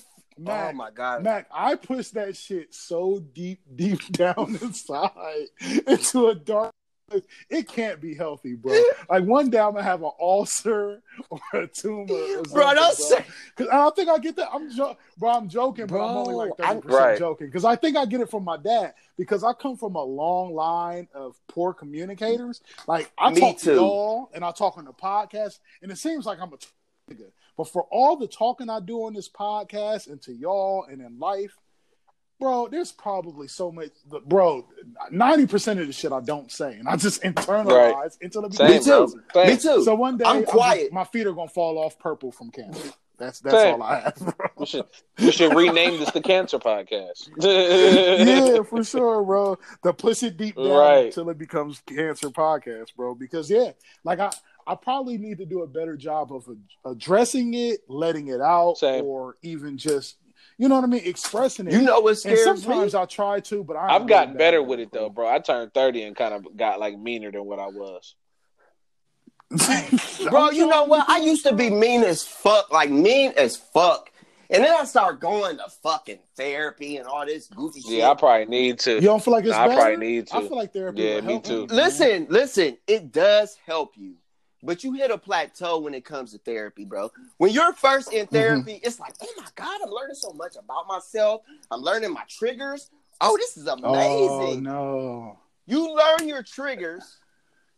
Oh my god. Mac, I push that shit so deep, deep down inside into a dark. It can't be healthy, bro. Like one day I'm gonna have an ulcer or a tumor. Or Bro, something, don't say. Cause I don't think I get that. I'm jo- bro. I'm joking, but I'm only like Bro, thirty I'm- percent Right. joking because I think I get it from my dad because I come from a long line of poor communicators. Like I Me talk too. to y'all and I talk on the podcast, and it seems like I'm a t- nigga. But for all the talking I do on this podcast and to y'all and in life, bro, there's probably so much. Bro, ninety percent of the shit I don't say, and I just internalize until it Same, becomes Me too. bro. Same. Me too. so one day, I'm just- quiet. my feet are gonna fall off purple from cancer. That's that's Same. all I have. Bro. We should we should rename this the Cancer Podcast. yeah, for sure, bro. The push it deep down Right. until it becomes cancer podcast, bro. Because yeah, like I, I probably need to do a better job of ad- addressing it, letting it out, Same. or even just, you know what I mean, expressing it. You know what and scares sometimes me? I try to, but I I've gotten better with it though, bro. I turned thirty and kind of got like meaner than what I was. Bro, you know what? I used to be mean as fuck, like mean as fuck. And then I start going to fucking therapy and all this goofy shit. Yeah, I probably need to. You don't feel like it's Nah, I probably need to. I feel like therapy. Yeah, would me help too. me, man. Listen, listen, it does help you. But you hit a plateau when it comes to therapy, bro. When you're first in therapy, it's like, oh my God, I'm learning so much about myself. I'm learning my triggers. Oh, this is amazing. Oh no. You learn your triggers.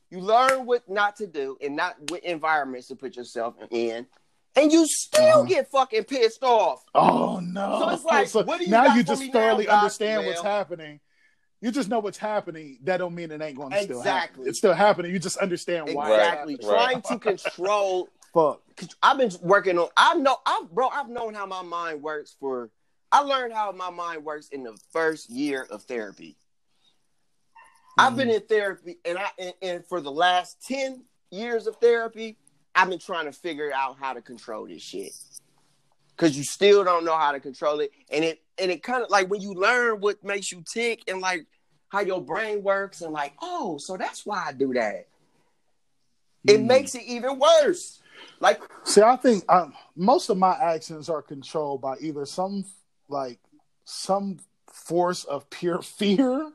You learn what not to do and not what environments to put yourself in. And you still Uh-huh. get fucking pissed off. Oh no! So it's like, what do you now you just now, thoroughly Doc? understand what's happening. You just know what's happening. That don't mean it ain't going to still happen. Exactly. It's still happening. You just understand why. Exactly. happening. Trying to control Fuck. I've been working on. I know, I bro. I've known how my mind works for. I learned how my mind works in the first year of therapy. I've been mm-hmm. in therapy, and I and, and for the last ten years of therapy, I've been trying to figure out how to control this shit. Cause you still don't know how to control it, and it and it kind of like when you learn what makes you tick and like how your brain works, and like, oh, so that's why I do that. It Mm. makes it even worse. Like See, I think um, most of my actions are controlled by either some like some force of pure fear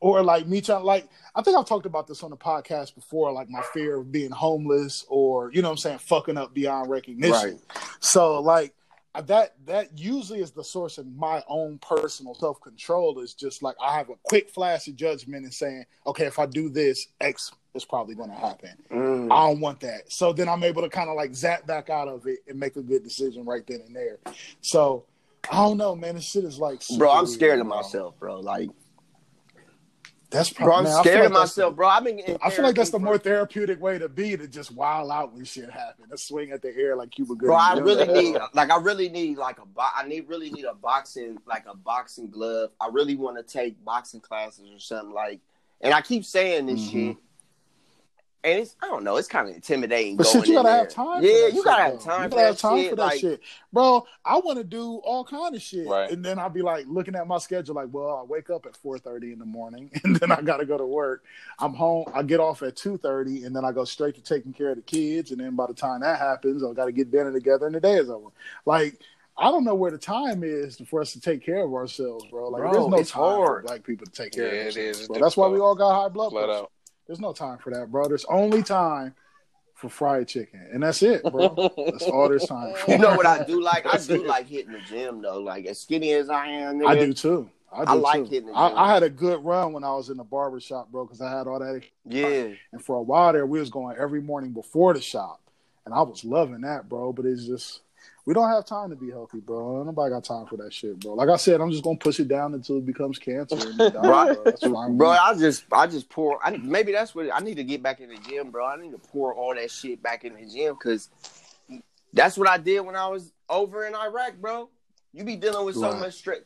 or like me trying like I think I've talked about this on the podcast before, like my fear of being homeless or you know what I'm saying, fucking up beyond recognition. Right. So like that that usually is the source of my own personal self control. Is just like I have a quick flash of judgment and saying, okay, if I do this, X is probably going to happen. Mm. I don't want that. So then I'm able to kind of like zap back out of it and make a good decision right then and there. So I don't know, man. This shit is like, Bro, I'm scared weird, of myself, bro. Like, That's bro, probably. I'm man, scared like of that's the- myself, bro. I've been. I feel like that's the more therapeutic way to be to just wild out when shit happens. To swing at the air like Cuba Gooding. Bro, I really need like I really need like a bo- I need really need a boxing like a boxing glove. I really want to take boxing classes or something like. And I keep saying this Mhm. shit, and it's I don't know, it's kind of intimidating. But going shit, you gotta have time. Yeah, you gotta have time You for gotta have that time shit. for that like, shit, bro. I want to do all kind of shit, Right. and then I'll be like looking at my schedule, like, well, I wake up at four thirty in the morning, and then I gotta go to work. I'm home. I get off at two thirty, and then I go straight to taking care of the kids, and then by the time that happens, I gotta get dinner together, and the day is over. Like. I don't know where the time is for us to take care of ourselves, bro. Like, Bro, there's no it's time hard. for black people to take care Yeah, of it themselves. It's Bro. That's why we all got high blood pressure. Out. There's no time for that, bro. There's only time for fried chicken, and that's it, bro. That's all there's time for. You know what I do like? I do like hitting the gym though. Like as skinny as I am, I do too. I, do I like too. hitting the I, gym. I had a good run when I was in the barber shop, bro, because I had all that. Yeah, And for a while there, we was going every morning before the shop, and I was loving that, bro. But it's just we don't have time to be healthy, bro. Nobody got time for that shit, bro. Like I said, I'm just gonna push it down until it becomes cancer. And die, bro. Fine, bro. I just I just pour. I, maybe that's what I need to get back in the gym, bro. I need to pour all that shit back in the gym because that's what I did when I was over in Iraq, bro. You be dealing with so Right. much stress.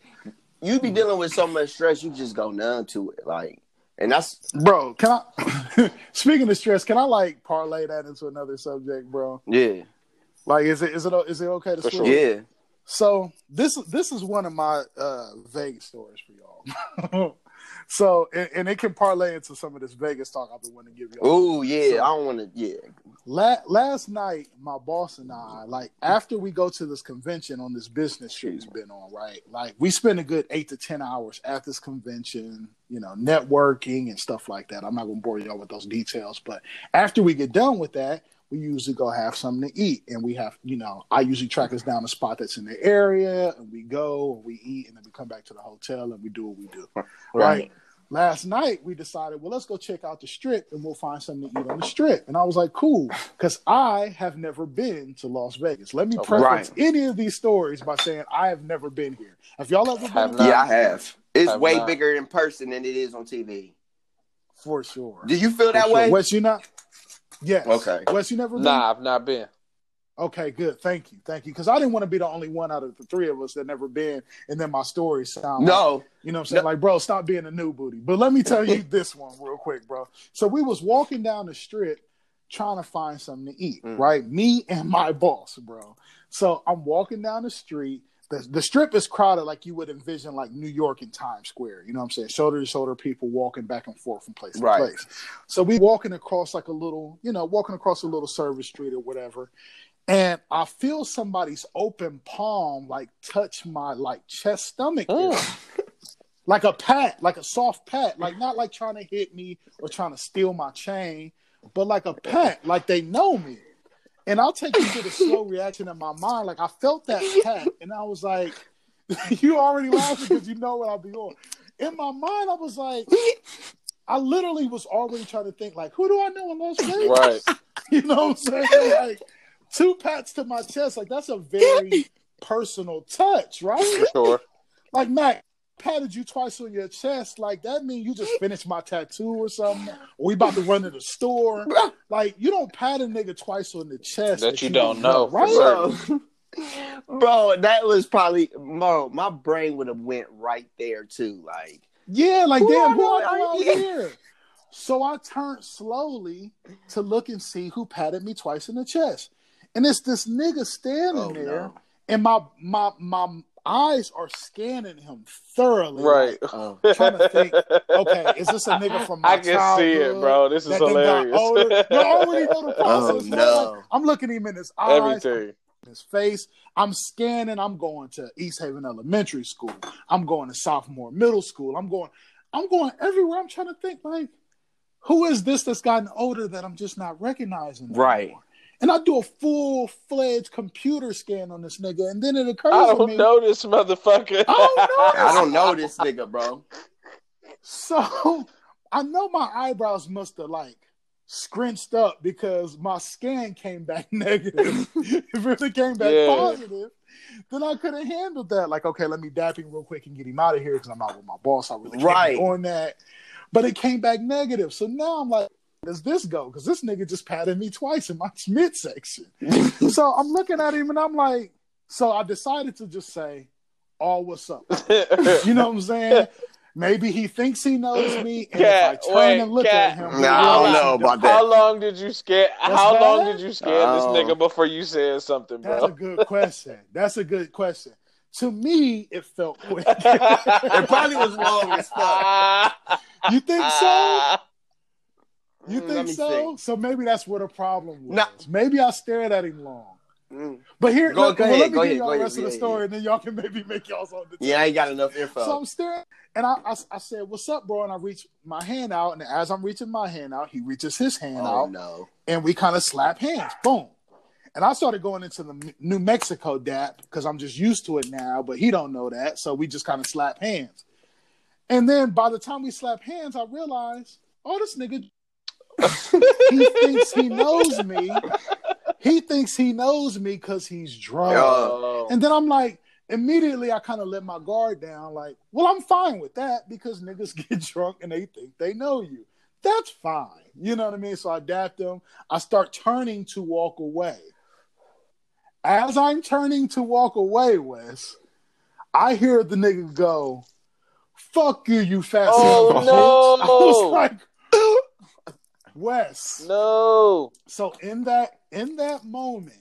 You be dealing with so much stress, you just go numb to it, like. And that's bro. Can I? speaking of stress, can I like parlay that into another subject, bro? yeah, Like, is it is it is it okay to For switch? sure. yeah. So this this is one of my uh, Vegas stories for y'all. so and, and it can parlay into some of this Vegas talk I've been wanting to give y'all. Oh yeah, So- I don't want to. Yeah, La- last night, my boss and I, like after we go to this convention on this business trip we've been on, right? Like we spend a good eight to ten hours at this convention, you know, networking and stuff like that. I'm not gonna bore y'all with those details, but after we get done with that, we usually go have something to eat, and we have, you know, I usually track us down a spot that's in the area, and we go and we eat, and then we come back to the hotel and we do what we do, right? Last night we decided, well, let's go check out the strip and we'll find something to eat on the strip. And I was like, cool, because I have never been to Las Vegas. Let me oh, preface Right. any of these stories by saying I have never been here. Have y'all ever Have been? not. Yeah, I have. It's Have way not. bigger in person than it is on TV. For sure. Do you feel For that sure. way? Wes, you not? Yes. Okay. Wes, you never been? Nah, I've not been. Okay, good. Thank you. Thank you. Because I didn't want to be the only one out of the three of us that never been. And then my stories sound like No. You know what I'm saying? No. Like, bro, stop being a new booty. But let me tell you this one real quick, bro. So we was walking down the strip trying to find something to eat, Mm. right? Me and my boss, bro. So I'm walking down the street. The, the strip is crowded like you would envision like New York and Times Square. You know what I'm saying? Shoulder to shoulder people walking back and forth from place to place. So we walking across like a little, you know, walking across a little service street or whatever. And I feel somebody's open palm like touch my like chest stomach like a pat, like a soft pat, like not like trying to hit me or trying to steal my chain, but like a pat, like they know me. And I'll take you to the slow reaction in my mind. Like I felt that pat, and I was like, "You already laughing because you know what I'll be on." In my mind, I was like, I literally was already trying to think, like, who do I know in Las Vegas? Right. You know what I'm saying? Like two pats to my chest, like that's a very personal touch, right? For sure. like Mac patted you twice on your chest, like that mean you just finished my tattoo or something, or we about to run to the store. Like you don't pat a nigga twice on the chest That you don't know, right? Bro, bro, that was probably bro. My brain would have went right there too. Like, Yeah, like Who damn, who know I know out out here? here? So I turned slowly to look and see who patted me twice in the chest, and it's this nigga standing oh there, no. and my my my eyes are scanning him thoroughly, Right. Oh. trying to think, okay, is this a nigga from my I can see it, childhood bro. This is that then got hilarious. older? You already know the Oh, process. man. no. Like, I'm looking him in his eyes, Everything. his face. I'm scanning. I'm going to East Haven Elementary School. I'm going to sophomore middle school. I'm going. I'm going everywhere. I'm trying to think like, who is this that's gotten older that I'm just not recognizing? Right. anymore? And I do a full fledged computer scan on this nigga, and then it occurs to me. I don't me. know this motherfucker. I don't know. I don't know this nigga, bro. So I know my eyebrows must have like scrunched up because my scan came back negative. If it really came back Yeah. positive. Then I could have handled that. Like, okay, let me dap him real quick and get him out of here because I'm not with my boss. I really can't Right. be doing that. But it came back negative. So now I'm like, does this go? Because this nigga just patted me twice in my midsection. so I'm looking at him and I'm like, so I decided to just say, "Oh, what's up?" You know what I'm saying? Maybe he thinks he knows me, and Katt, if I turn wait, and look Katt. at him, Nah, I don't know about don't. How long did you scare? How That's long did you scare Oh. this nigga before you said something, That's a good question. That's a good question. To me, it felt quick. It probably was long as fuck. you think so? You Mm, think so? So maybe that's what a problem was. Nah. Maybe I stared at him long. Mm. But here, Go- let, go well, ahead, let me go give ahead, y'all the ahead. rest of the story, yeah. and then y'all can maybe make y'all's own. Yeah, I ain't got enough info. So I'm staring, and I, I, I said, "What's up, bro?" And I reach my hand out, and as I'm reaching my hand out, he reaches his hand oh out, no. and we kind of slap hands. Boom. And I started going into the New Mexico dap because I'm just used to it now, but he don't know that, so we just kind of slap hands. And then by the time we slap hands, I realized, oh, this nigga, he thinks he knows me. He thinks he knows me because he's drunk. Oh. And then I'm like, immediately I kind of let my guard down, like, well, I'm fine with that because niggas get drunk and they think they know you. That's fine. You know what I mean? So I adapt them. I start turning to walk away. As I'm turning to walk away, Wes, I hear the nigga go, fuck you, you fat Oh, son of a oh, bitch." I was like, Wes. no. So in that in that moment,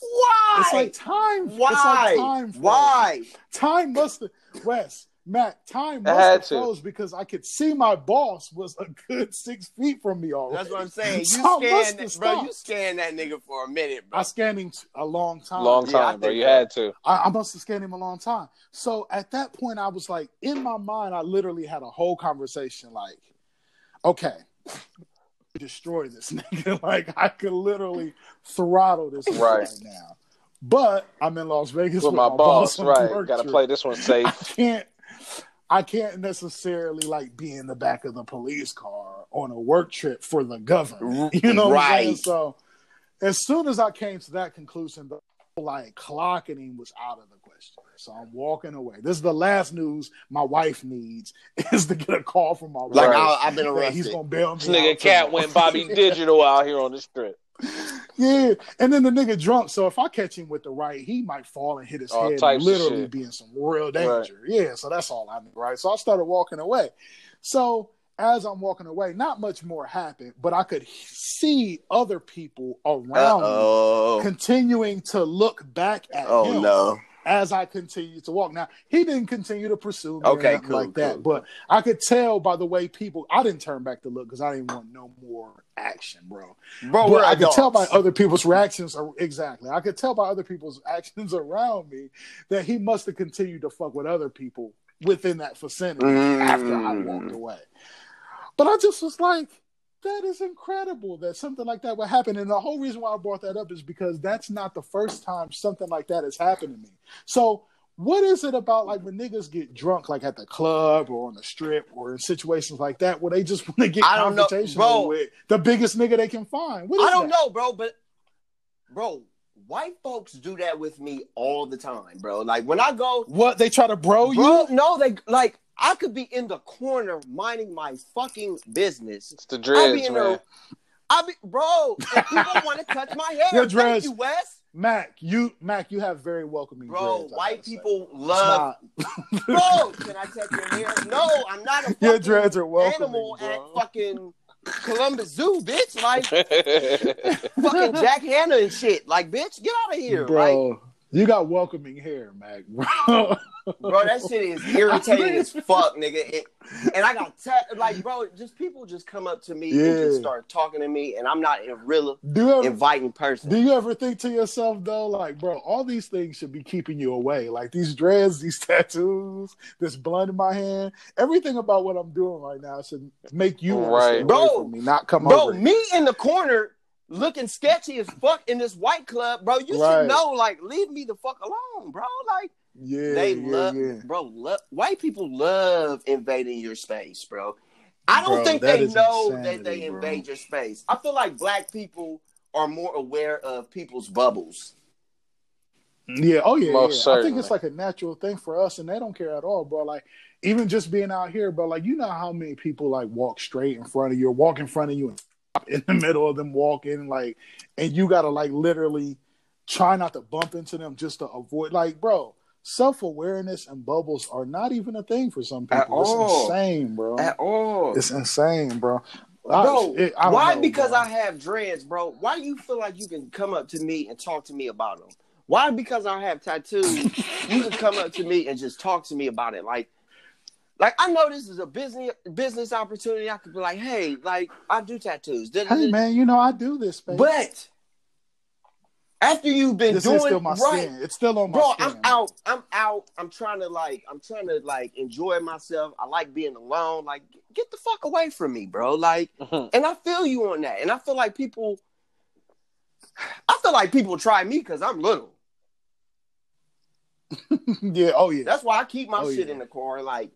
Why? it's like time. Why? It's like time. Why? Time must have Wes, Matt, time must had have to. froze because I could see my boss was a good six feet from me already. That's what I'm saying. You So I must scanned, have bro. You scanned that nigga for a minute, bro. I scanned him a long time. Long Yeah, time, bro. You had to. I, I must have scanned him a long time. So at that point, I was like, in my mind, I literally had a whole conversation like, okay, destroy this nigga. like, I could literally throttle this Right. right now. But I'm in Las Vegas With with, my boss, on a right? work Got to play this one safe. I can't. I can't necessarily like be in the back of the police car on a work trip for the government. You know what I'm saying? Right. So as soon as I came to that conclusion, the whole, like clocking him was out of the. So I'm walking away. This is the last news my wife needs is to get a call from my like wife. Like I, I've been that He's gonna bail me This nigga Katt went Bobby Digital out here on the strip. Yeah, and then the nigga drunk. So if I catch him with the right, he might fall and hit his All head, and literally be in some real danger. Yeah, so that's all I knew, right? So I started walking away. So as I'm walking away, not much more happened, but I could see other people around me Oh, continuing to look back at me. oh him no. As I continued to walk. Now he didn't continue to pursue me, Okay, cool, like that, cool. but I could tell by the way people. I didn't turn back to look because I didn't want no more action, bro. Bro, I could tell by other people's reactions. Exactly, I could tell by other people's actions around me that he must have continued to fuck with other people within that vicinity Mm. after I walked away. But I just was like, that is incredible that something like that would happen. And the whole reason why I brought that up is because that's not the first time something like that has happened to me. So what is it about like when niggas get drunk, like at the club or on the strip or in situations like that, where they just want to get I don't know, confrontational bro. with the biggest nigga they can find? I don't that? know, bro, but bro, white folks do that with me all the time, bro. Like when I go, What they try to bro, bro, you? no, they like I could be in the corner minding my fucking business. It's the I be dreads, in man. the, I be, bro, and people want to touch my hair. Your Thank dreads- you, Wes. Mac, you Mac, you have very welcoming Bro, dreads, white gotta say. people love. not- Bro, can I touch your hair? No, I'm not a fucking Your dreads are welcoming, animal bro. at fucking Columbus Zoo, bitch. Like fucking Jack Hanna and shit. Like, bitch, get out of here. Like, bro. You got welcoming hair, Mac, bro. bro, that shit is irritating as fuck, nigga. It, and I got ta- like, bro, just people just come up to me and just start talking to me, and I'm not a real Do ever inviting person. do you ever think to yourself though, like, bro, all these things should be keeping you away. Like these dreads, these tattoos, this blunt in my hand, everything about what I'm doing right now should make you want to stay Right. away Bro, from me, not come Bro, over. me in the corner looking sketchy as fuck in this white club, bro. You Right. should know, like, leave me the fuck alone, bro. Like, yeah, they yeah, love, yeah. bro. Lo- white people love invading your space, bro. I don't Bro, think they know insanity, that they bro. invade your space. I feel like black people are more aware of people's bubbles. Yeah, oh yeah, Most yeah. I think it's like a natural thing for us, and they don't care at all, bro. Like even just being out here, bro. Like you know how many people like walk straight in front of you, or walk in front of you, and stop in the middle of them walking, like, and you gotta like literally try not to bump into them just to avoid. Like, bro, self awareness and bubbles are not even a thing for some At people. It's all. insane, bro. At all. It's insane, bro. I- Bro, it- why? know, because bro. I have dreads, bro. Why do you feel like you can come up to me and talk to me about them? Why? Because I have tattoos, you can come up to me and just talk to me about it. Like, like I know this is a business business opportunity. I could be like, hey, like I do tattoos. Hey man, you know I do this, baby. But after you've been this doing is still my right, skin. It's still on my bro, skin. I'm out. I'm out. I'm trying to like. I'm trying to like enjoy myself. I like being alone. Like, get the fuck away from me, bro. Like, mm-hmm. and I feel you on that. And I feel like people. I feel like people try me because I'm little. yeah. Oh yeah. That's why I keep my Oh, shit yeah. in the car. Like,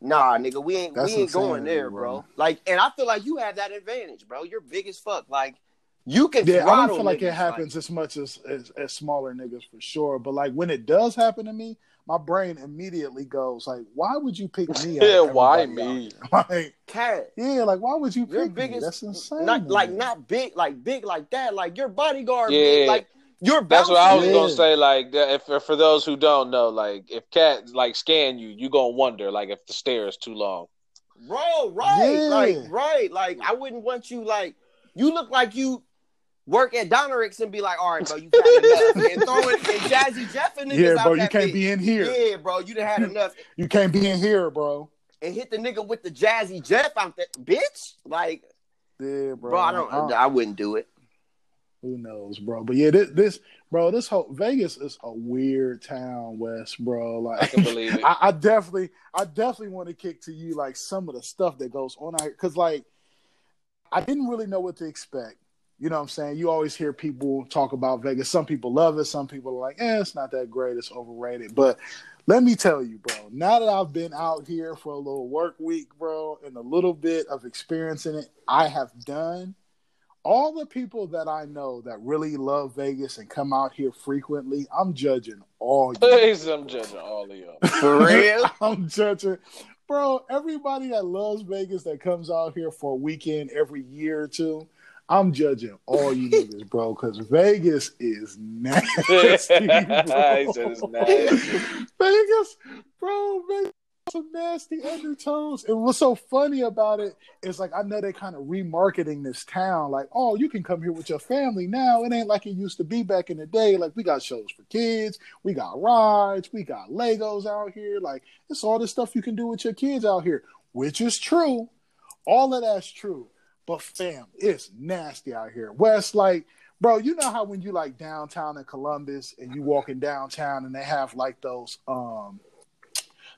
nah, nigga, we ain't That's we ain't going there, bro. bro. Like, and I feel like you have that advantage, bro. You're big as fuck. Like, you can. Yeah, I don't feel like niggas, it happens as much as, as as smaller niggas for sure. But like when it does happen to me, my brain immediately goes like, "Why would you pick me?" Yeah, why me? out? Like, Katt. yeah, like why would you Your pick me? biggest, That's insane. not like not big, like big like that. Like your bodyguard, Yeah. big, like your. That's what I was Yeah. gonna say. Like, that- if for- for those who don't know, like, if Katt like scan you, you gonna wonder like if the stare is too long. bro, right, Yeah. like right, like I wouldn't want you like you look like you work at Donnerix and be like, all right, bro, you had enough, and throwing and Jazzy Jeff and niggas yeah, out bro, you can't bitch. be in here. Yeah, bro, you done had enough, You can't be in here, bro. and hit the nigga with the Jazzy Jeff out there, bitch. Like, Yeah, bro. bro, I don't, I wouldn't do it. Who knows, bro? But yeah, this, this bro, this whole Vegas is a weird town, Wes, bro. Like I can believe it. I, I definitely, I definitely want to kick to you like some of the stuff that goes on out here, because like I didn't really know what to expect. You know what I'm saying? You always hear people talk about Vegas. Some people love it. Some people are like, eh, it's not that great. It's overrated. But let me tell you, bro, now that I've been out here for a little work week, bro, and a little bit of experience in it, I have done all the people that I know that really love Vegas and come out here frequently, I'm judging all you. Please, I'm judging all of y'all. For real? I'm judging. Bro, everybody that loves Vegas that comes out here for a weekend every year or two, I'm judging all you niggas, bro, because Vegas is nasty. he bro. said it's nasty. Vegas, bro, Vegas has some nasty undertones. And what's so funny about it is like I know they kind of remarketing this town, like, oh, you can come here with your family now. It ain't like it used to be back in the day. Like we got shows for kids, we got rides, we got Legos out here. Like it's all the stuff you can do with your kids out here, which is true. All of that's true. But fam, it's nasty out here. Wes, like, bro, you know how when you like downtown in Columbus and you walking downtown and they have like those um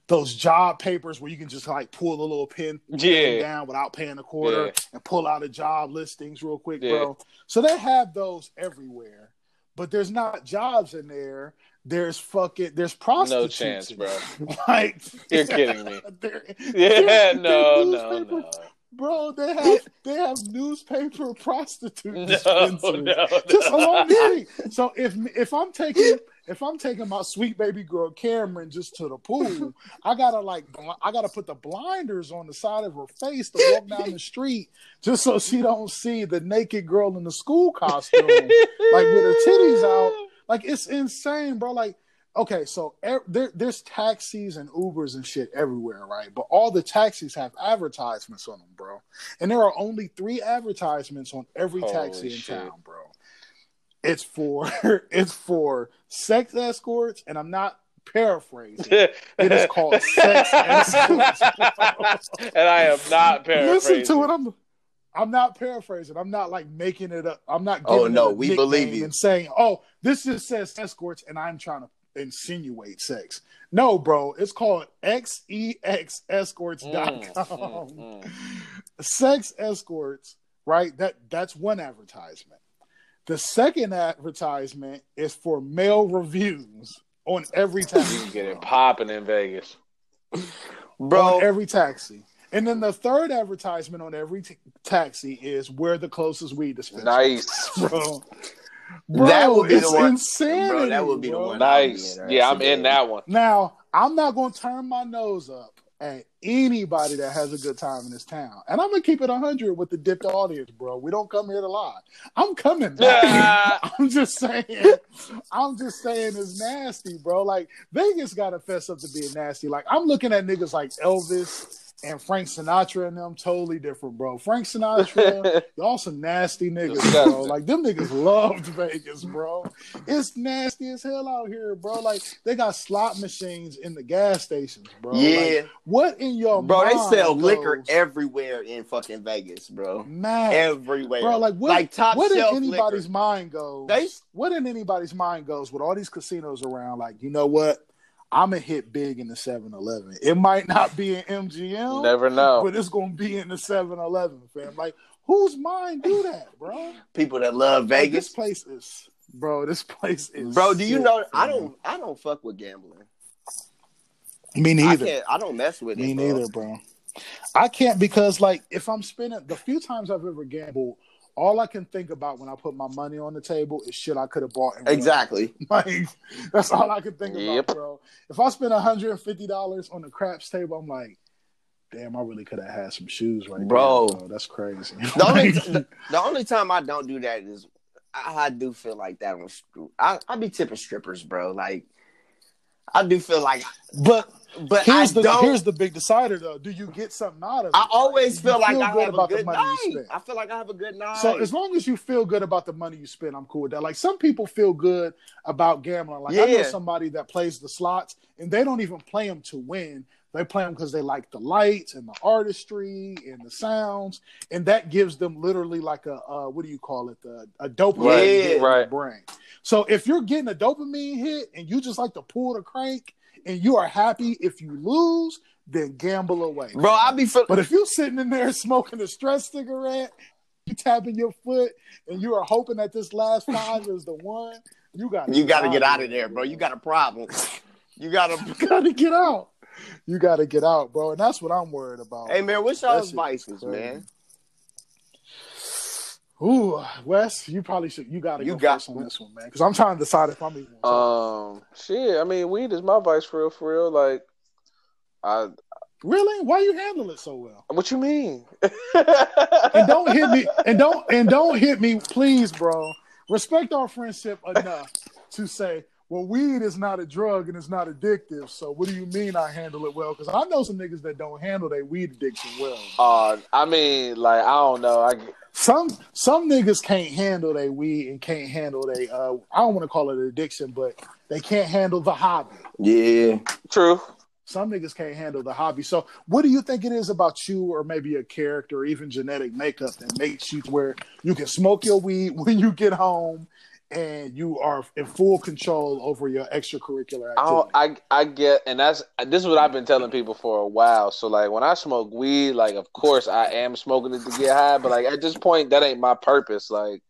those job papers where you can just like pull a little pin Yeah. down without paying a quarter Yeah. and pull out a job listings real quick, Yeah. bro. So they have those everywhere. But there's not jobs in there. There's fucking there's prostitutes. No chance, bro. like You're kidding me. There- Yeah, there- no, there's no, no. Bro, they have they have newspaper prostitutes. No, dispensaries no, just along. So if if I'm taking if I'm taking my sweet baby girl Cameron just to the pool, I gotta like I gotta put the blinders on the side of her face to walk down the street just so she don't see the naked girl in the school costume, like with her titties out. Like it's insane, bro. Like okay, so er, there, there's taxis and Ubers and shit everywhere, right? But all the taxis have advertisements on them, bro. And there are only three advertisements on every Holy taxi in shit. town, bro. It's for it's for sex escorts, and I'm not paraphrasing. It is called sex escorts. and I am not paraphrasing. Listen to it. I'm I'm not paraphrasing. I'm not like making it up. I'm not. Oh, no, we believe you. And saying, "Oh, this just says escorts," and I'm trying to insinuate sex. No, bro. It's called sexescorts.com. Mm, mm, mm. Sex escorts, right? That that's one advertisement. The second advertisement is for male revues on every You taxi. can get it popping in Vegas. Bro, on every taxi. And then the third advertisement on every t- taxi is where the closest weed dispensary. Nice. bro. Bro, That would be the one- insanity, bro, that would be the one. Nice. I'll be in, Yeah, I'm in that one. Now, I'm not going to turn my nose up at anybody that has a good time in this town. And I'm going to keep it 100 with the dipped audience, bro. We don't come here to lie. I'm coming back. I'm just saying. I'm just saying it's nasty, bro. Like, Vegas got to fess up to being nasty. Like, I'm looking at niggas like Elvis and Frank Sinatra and them totally different, bro. Frank Sinatra, y'all some nasty niggas, bro. Like them niggas loved Vegas, bro. It's nasty as hell out here, bro. Like they got slot machines in the gas stations, bro. Like, Yeah, what in your bro, they sell goes, liquor everywhere in fucking Vegas, bro. man, Everywhere, bro. Like what? like top what in anybody's liquor. mind goes? They what in anybody's mind goes with all these casinos around? Like you know what? I'm gonna hit big in the 7-Eleven. It might not be an MGM, Never know. but it's gonna be in the 7-Eleven, fam. Like whose mind do that, bro? people that love Like, Vegas, this place is, bro. This place is, bro. Do you sick, know? I don't. I don't fuck with gambling. Me I neither. can't. I don't mess with Me it. bro. neither, bro. I can't because like if I'm spending the few times I've ever gambled, all I can think about when I put my money on the table is shit I could have bought. Exactly. Like that's all I can think about, bro. If I spend hundred and fifty dollars on the craps table, I'm like, damn, I really could have had some shoes right Bro. there, bro. That's crazy. The only, the only time I don't do that is I, I do feel like that on. I I be tipping strippers, bro. Like I do feel like, but but here's I the don't. here's the big decider though. Do you get something out of it? I always feel like I good have a good night. I feel like I have a good night. So as long as you feel good about the money you spend, I'm cool with that. Like some people feel good about gambling. Like I know somebody that plays the slots and they don't even play them to win. They play them because they like the lights and the artistry and the sounds, and that gives them literally like a uh, what do you call it? The, a dopamine Right, hit in right. the brain. So if you're getting a dopamine hit and you just like to pull the crank and you are happy if you lose, then gamble away, bro, I be feel, but if you're sitting in there smoking a stress cigarette, you tapping your foot, and you are hoping that this last five is the one, you got you got to get out of there, bro. You got a problem. You got to. got to get out. You got to get out, bro, and that's what I'm worried about. Hey man, what's vices, man? Ooh, Wes, you probably should. You got to You go got- first on this one, man, because I'm trying to decide if I'm even. Um, shit. I mean, weed is my vice for real. For real. Like, I. really? Why you handle it so well? What you mean? And don't hit me. And don't and don't hit me, please, bro. Respect our friendship enough to say, well, weed is not a drug and it's not addictive. So what do you mean I handle it well? Because I know some niggas that don't handle their weed addiction well. Uh, I mean, like, I don't know. I Some some niggas can't handle their weed and can't handle their uh I don't want to call it an addiction, but they can't handle the hobby. Yeah, true. Some niggas can't handle the hobby. So, what do you think it is about you, or maybe a character, or even genetic makeup that makes you where you can smoke your weed when you get home, and you are in full control over your extracurricular I, activity? don't, I I get, and that's this is what I've been telling people for a while. So like when I smoke weed, like of course I am smoking it to get high, but like at this point that ain't my purpose. Like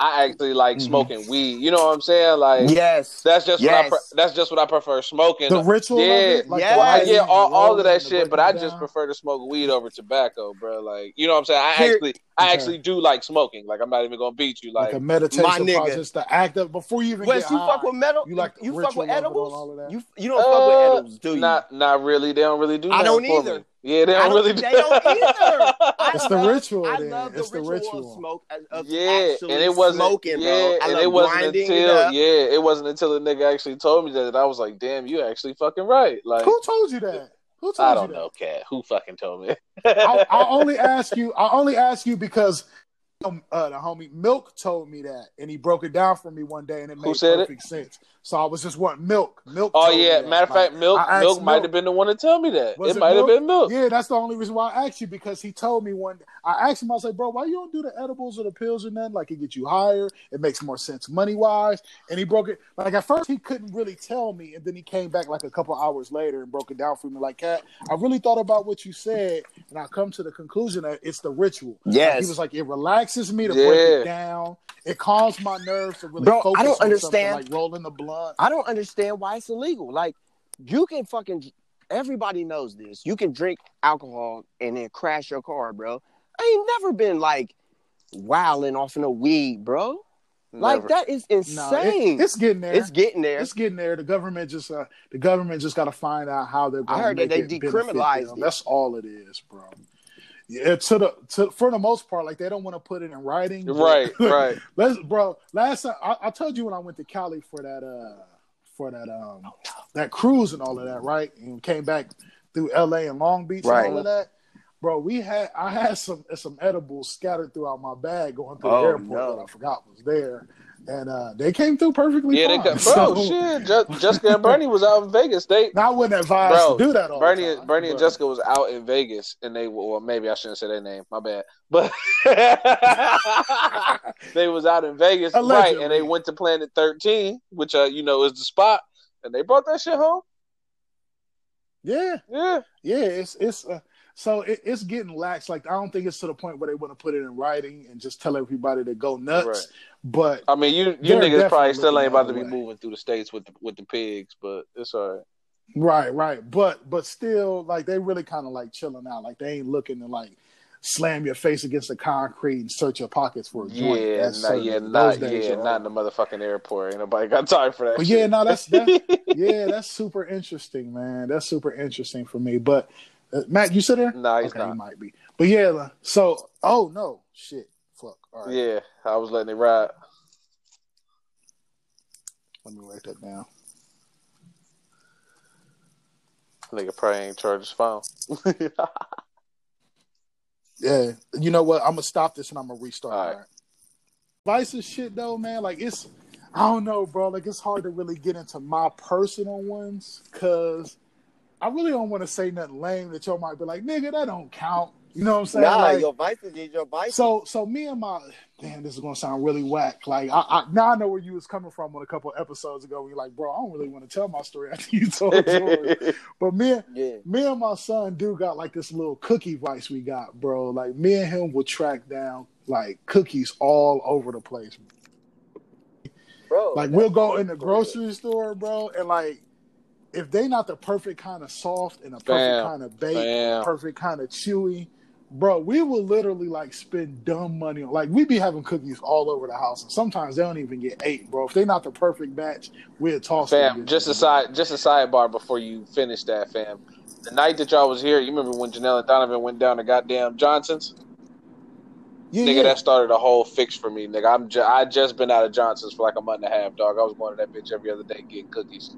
I actually like Mhm. smoking weed. You know what I'm saying? Like yes, that's just what I pre- that's just what I prefer smoking. the ritual, yeah, of it, like yeah. Well, I get all, all of that shit, but I breaking just prefer to smoke weed over tobacco, bro. Like, you know what I'm saying? I Here- actually, I Okay. actually do like smoking. Like, I'm not even gonna beat you. like, Like, a meditation My nigga. process, the act of before you even Wes, get you high. fuck with metal? You like you fuck with of it and edibles? all of that? You you don't fuck with Uh, edibles, do you? not not really. They don't really do. I nothing don't for either. me. Yeah, they don't don't- really. they do. don't either. I It's the love- ritual, I then. love the It's the ritual, ritual. of smoke. Of, of yeah, and it wasn't. smoking, yeah, bro. I and it wasn't grinding it until yeah, it wasn't until a nigga actually told me that, that I was like, damn, you actually fucking right. Like, Who told you that? Who told I don't that? know, Katt. Who fucking told me? I, I only ask you. I only ask you because um, uh, the homie Milk told me that, and he broke it down for me one day, and it Who made said it? perfect sense. So I was just wanting Milk. Milk. Oh told yeah, that. matter of Like, fact, milk milk might have been the one to tell me that. Was It it might have been milk. Yeah, that's the only reason why I asked you because he told me one. I asked him, I was like, bro, why you don't do the edibles or the pills or nothing? Like it gets you higher. It makes more sense money wise. And he broke it. Like at first he couldn't really tell me, and then he came back like a couple hours later and broke it down for me. Like, Katt, I really thought about what you said, and I come to the conclusion that it's the ritual. Like, he was like, it relaxes me to break it down. It calms my nerves to really Bro, I focus don't on something, understand. like rolling the blunt. I don't understand why it's illegal. Like, you can fucking. Everybody knows this. You can drink alcohol and then crash your car, bro. I ain't never been like wilding off in a weed, bro. Like Never. that is No, it- insane. it's getting there. it's getting there. It's getting there. The government just uh, the government just got to find out how they're. Going I heard to that they decriminalized. That's all it is, bro. Yeah, to the to for the most part, like they don't want to put it in writing. Right, right. Let's, bro. Last time I, I told you when I went to Cali for that uh for that um that cruise and all of that, right? And came back through L.A. and Long Beach Right. and all of that. Bro, we had I had some some edibles scattered throughout my bag going through Oh, the airport no. that I forgot was there, and uh they came through perfectly Yeah, they fine. got bro. So- shit, Jessica and Bernie was out in Vegas. They Now, I wouldn't advise Bro, to do that all Bernie, time. Bernie and Jessica was out in Vegas, and they well, maybe I shouldn't say their name. My bad, but they was out in Vegas, right? And they went to Planet Thirteen, which uh, you know is the spot, and they brought that shit home. Yeah, Yeah, yeah. It's it's uh, so it, it's getting lax. Like I don't think it's to the point where they want to put it in writing and just tell everybody to go nuts. Right. But I mean, you you niggas probably still ain't about to be way. moving through the states with the, with the pigs, but it's all right. right, right. But but still, like they really kind of like chilling out. Like they ain't looking to like slam your face against the concrete and search your pockets for a joint. Yeah, That's not, yeah, not days yeah, are not in the motherfucking airport. Ain't nobody got time for that. But shit. yeah, no, that's that. yeah, that's super interesting, man. That's super interesting for me. But Uh, Matt, you sit there? Nah, he's okay, not. he might be. But yeah, so oh no, shit, fuck. All right, Yeah, I was letting it ride. let me write that down. Nigga probably ain't charged his phone. Yeah, you know what? I'm gonna stop this and I'm gonna restart. All All right. right. Vice's shit though, man. Like it's, I don't know, bro. Like it's hard to really get into my personal ones because I really don't want to say nothing lame that y'all might be like, nigga, that don't count. You know what I'm saying? Nah, Like, your vices is your vices. So, so me and my damn, this is gonna sound really whack. Like, I, I now I know where you was coming from on a couple episodes ago. Where you're like, bro, I don't really want to tell my story after you told yours. But me, and- yeah. me and my son do got like this little cookie vice we got, bro. Like me and him will track down like cookies all over the place. Bro. Like we'll go in the grocery store, bro, and like if they not the perfect kind of soft and the perfect kind of baked, perfect kind of chewy, bro, we will literally like spend dumb money on like we be having cookies all over the house, and sometimes they don't even get ate, bro. If they not the perfect batch, we'll toss them. Fam, just a side, just a sidebar before you finish that, fam. The night that y'all was here, you remember when Janelle and Donovan went down to goddamn Johnson's? Yeah, nigga, yeah. that started a whole fix for me, nigga. I'm ju- I just been out of Johnson's for like a month and a half, dog. I was going to that bitch every other day getting cookies.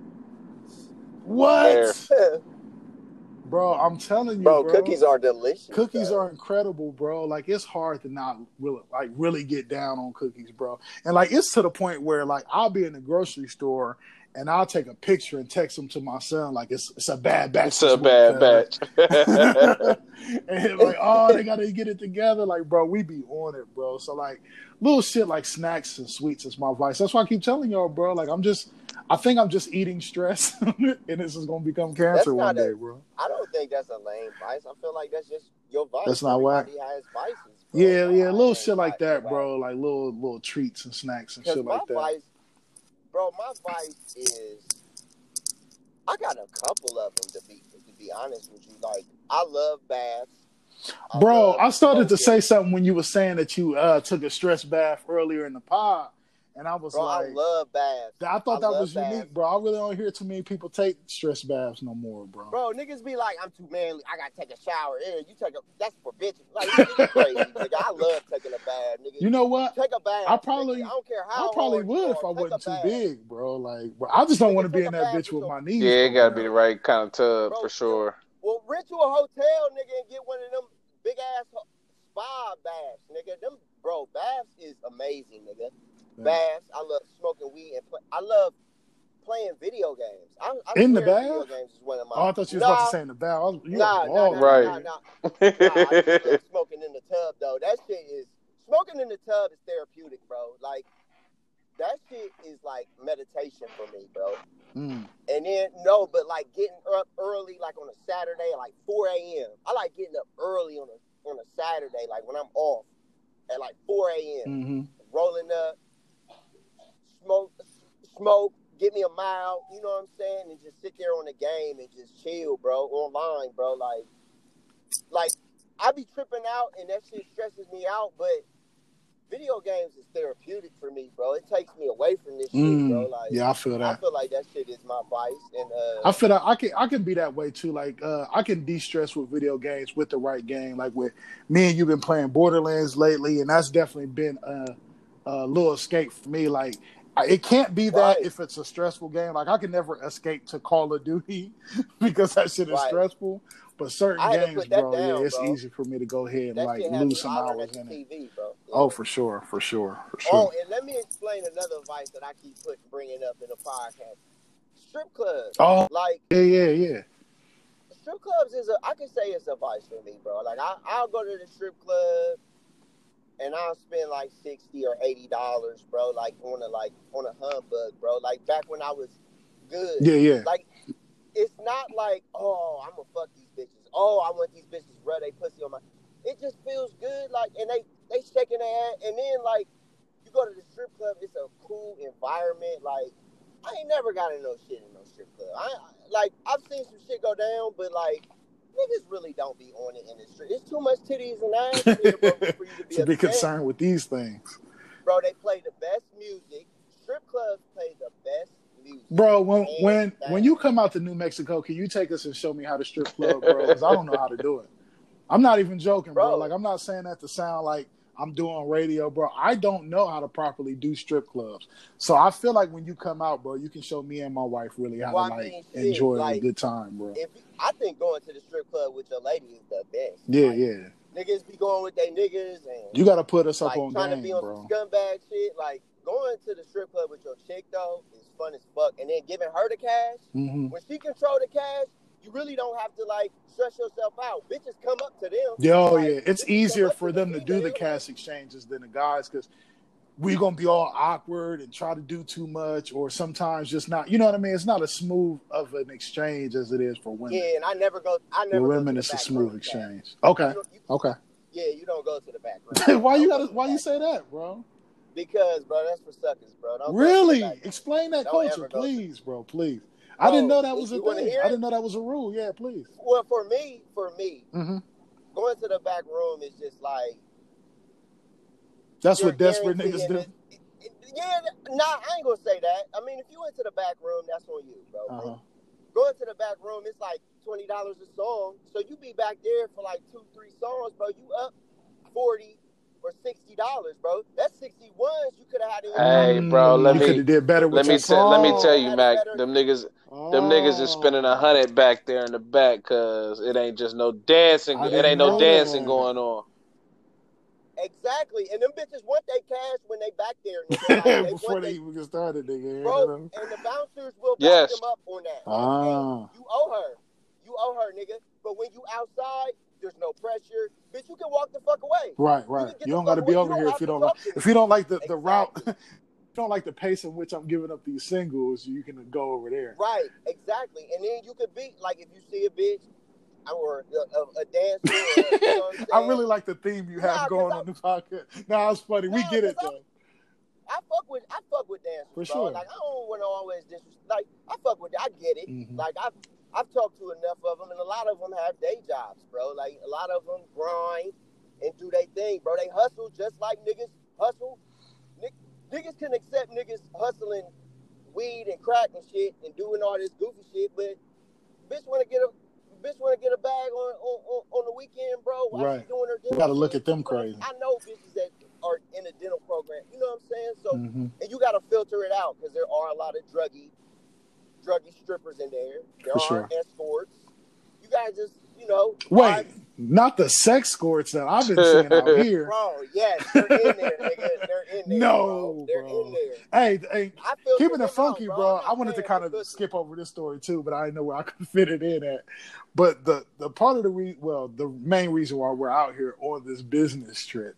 What, bro? I'm telling you, bro, bro. cookies are delicious. Cookies bro. are incredible, bro. Like it's hard to not really like really get down on cookies, bro. And like it's to the point where like I'll be in the grocery store and I'll take a picture and text them to my son like it's it's a bad batch. It's a bad batch. and like, oh, they gotta get it together. Like, bro, we be on it, bro. So like little shit like snacks and sweets is my vice. That's why I keep telling y'all, bro. Like I'm just I think I'm just eating stress and this is gonna become cancer one a- day, bro. I don't think that's a lame vice. I feel like that's just your vice. That's not whack. Everybody has vices. bro. Yeah, yeah, little shit like that, bro. Like little little treats and snacks and shit like that. vice, bro, my vice is I got a couple of them to be to be honest with you. Like I love baths. I Bro, I started to say something when you were saying that you uh, took a stress bath earlier in the pod, and I was Bro, like, I love baths. I thought I that love was unique, bro. I really don't hear too many people take stress baths no more, bro. Bro, niggas be like, I'm too manly. I gotta take a shower. Yeah, you take a. That's for bitches. Like, nigga, crazy, nigga. I love taking a bath, nigga. You know what? take a bath. I probably- nigga. I don't care how. I probably hard would if I wasn't too big, bro. Like, bro, I just don't want to be in that bitch with with my knees. yeah, it gotta be the right kind of tub Bro, for sure. Well, rent you a hotel, nigga, and get one of them big ass spa baths, nigga. Them bro, baths is amazing, nigga. Yeah. Baths. I love smoking weed and play, I love playing video games. I, I In the swear Video bath? games is one of my. Oh, I thought you was nah, about to say in the bath. Was, you Nah, nah, nah, Right. nah, nah, nah. I smoking in the tub though. That shit is smoking in the tub is therapeutic, bro. Like that shit is like meditation for me, bro. Mm. And then no, but like getting up early, like on a Saturday, like 4 a.m. I like getting up early on a on a Saturday, like when I'm off at like 4 a.m. hmm Rolling up, smoke, smoke, get me a mile. You know what I'm saying? And just sit there on the game and just chill, bro, online, bro. Like, like I be tripping out and that shit stresses me out, but. Video games is therapeutic for me, bro. It takes me away from this shit, bro. Mm. Like, Yeah, I feel that. I feel like that shit is my vice, and uh, I feel that I can I can be that way too. Like uh, I can de stress with video games with the right game. Like with me and you've been playing Borderlands lately, and that's definitely been a, a little escape for me. Like it can't be that Right. if it's a stressful game. Like I can never escape to Call of Duty because that shit is Right. stressful. But certain I had to games, bro, down, yeah, it's bro. easy for me to go ahead and that like shit had me lose some hours in it. TV, bro. Oh, for sure, for sure, for oh, sure. Oh, and let me explain another vice that I keep putting bringing up in the podcast. Strip clubs. Oh, Like yeah, yeah, yeah. strip clubs is a I can say it's a vice for me, bro. Like I I'll go to the strip club and I'll spend like sixty or eighty dollars, bro, like on a like on a humbug, bro. Like back when I was good. Yeah, yeah. Like it's not like, oh, I'm gonna fuck these. Oh, I want these bitches rub they pussy on my it just feels good, like and they they shaking their ass and then like you go to the strip club, it's a cool environment. Like I ain't never got in no shit in no strip club. I I- like I've seen some shit go down, but like niggas really don't be on it in the street. It's too much titties and ass bro, for you to be, to be concerned with these things. Bro, they play the best music. Strip clubs play the best. Bro, when when when you come out to New Mexico, can you take us and show me how to strip club, bro? Because I don't know how to do it. I'm not even joking, bro. Bro. Like I'm not saying that to sound like I'm doing radio, bro. I don't know how to properly do strip clubs. So I feel like when you come out, bro, you can show me and my wife really how Well, to I like mean, shit, enjoy a good time, bro. If I think going to the strip club with your lady is the best. Yeah, Like, yeah. Niggas be going with their niggas and You got to put us up like on trying to game, be on bro. some scumbag shit. Like going to the strip club with your chick though is fun as fuck, and then giving her the cash hmm when she control the cash. You really don't have to like stress yourself out. Bitches come up to them. Yeah, oh Like, yeah. It's easier for them to do the cash exchanges than the guys because we're gonna be all awkward and try to do too much, or sometimes just not. You know what I mean? It's not as smooth of an exchange as it is for women. Yeah, and I never go. I For never. go to women, it's a smooth exchange. Okay, You you- okay. yeah, you don't go to the back why you gotta? Why you say that, bro? Because, bro, that's for suckers, bro. Don't go to the Really? Explain that Don't culture, ever go to- please, bro. Please. I didn't know that was a thing. I didn't know that was a rule. Yeah, please. Well, for me, for me, hmm going to the back room is just like That's what desperate niggas do. Yeah, nah, I ain't gonna say that. I mean, if you went to the back room, that's on you, bro. Uh-huh. Going to the back room, it's like twenty dollars a song. So you be back there for like two, three songs, bro. You up forty or sixty dollars, bro. That's sixty ones you could have had in Hey, bro, let you me- could have did better with Let me your tell let me tell you, Mac. better- Them niggas, them niggas is spending Oh. a hundred back there in the back because it ain't just no dancing. I It ain't no dancing that. going on. Exactly, and them bitches want they cash when they back there. Like, they Before they they even get started, nigga. bro, and the bouncers will back Yes. them up on that. Ah. Hey, you owe her. You owe her, nigga. But when you outside, there's no pressure. Bitch, you can walk the fuck away. Right, right. get You don't got to be over You here if you don't like if you don't like the, the Exactly. route. if you don't like the pace in which I'm giving up these singles. You can go over there. Right, exactly. And then you could be like if you see a bitch or a, a, a dancer. Or, you know I really like the theme you Nah, going I- on the podcast. Nah, it's funny. we Nah, get it 'cause though. I fuck with I fuck with dancers, For bro. sure. Like I don't want to always disrespect. Like I fuck with. I get it. Mhm. Like I've I've talked to enough of them, and a lot of them have day jobs, bro. Like a lot of them grind and do their thing, bro. They hustle just like niggas hustle. Niggas can accept niggas hustling weed and crack and shit and doing all this goofy shit, but bitch want to get a bitch want to get a bag on, on on the weekend, bro. While Right. she doing her You gotta look shit. at them crazy. I know bitches that are in a dental program. You know what I'm saying? So Mhm. and you got to filter it out because there are a lot of druggy, druggy strippers in there. There For are sure. escorts. You guys just, you know, Wait, Not the sex escorts that I've been seeing out here. Bro, yes, they're in there, nigga. They're in there. No, bro. They're bro. in there. Hey, hey, I feel keeping it funky, bro. I'm I wanted to kind of skip over this story too, but I didn't know where I could fit it in at. But the the part of the re- well, the main reason why we're out here on this business trip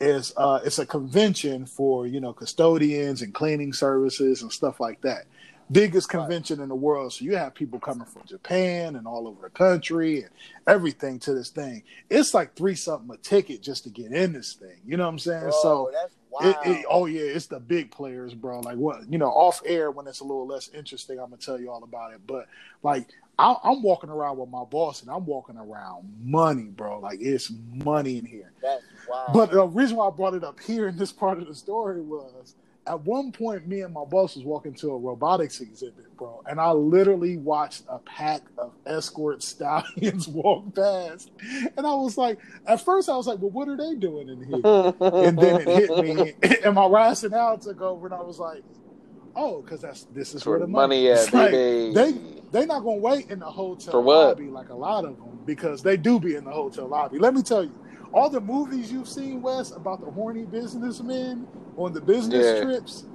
is uh it's a convention for you know custodians and cleaning services and stuff like that. Biggest convention in the world, so you have people coming from Japan and all over the country and everything to this thing. It's like three something a ticket just to get in this thing. You know what I'm saying? Bro, so that's it, it, oh yeah, it's the big players, bro. Like what you know, off air when it's a little less interesting, I'm gonna tell you all about it. But like, I, I'm walking around with my boss, and I'm walking around money, bro. Like it's money in here. that's wild. But the reason why I brought it up here in this part of the story was at one point, me and my boss was walking to a robotics exhibit, bro, and I literally watched a pack of escort stallions walk past, and I was like, at first I was like, well, what are they doing in here? and then it hit me, and my rationale took over, and I was like, "Oh, because that's this is where For the money, money at, like. They they not gonna wait in the hotel For what? lobby like a lot of them because they do be in the hotel lobby. Let me tell you, all the movies you've seen, Wes, about the horny businessmen on the business Yeah. trips,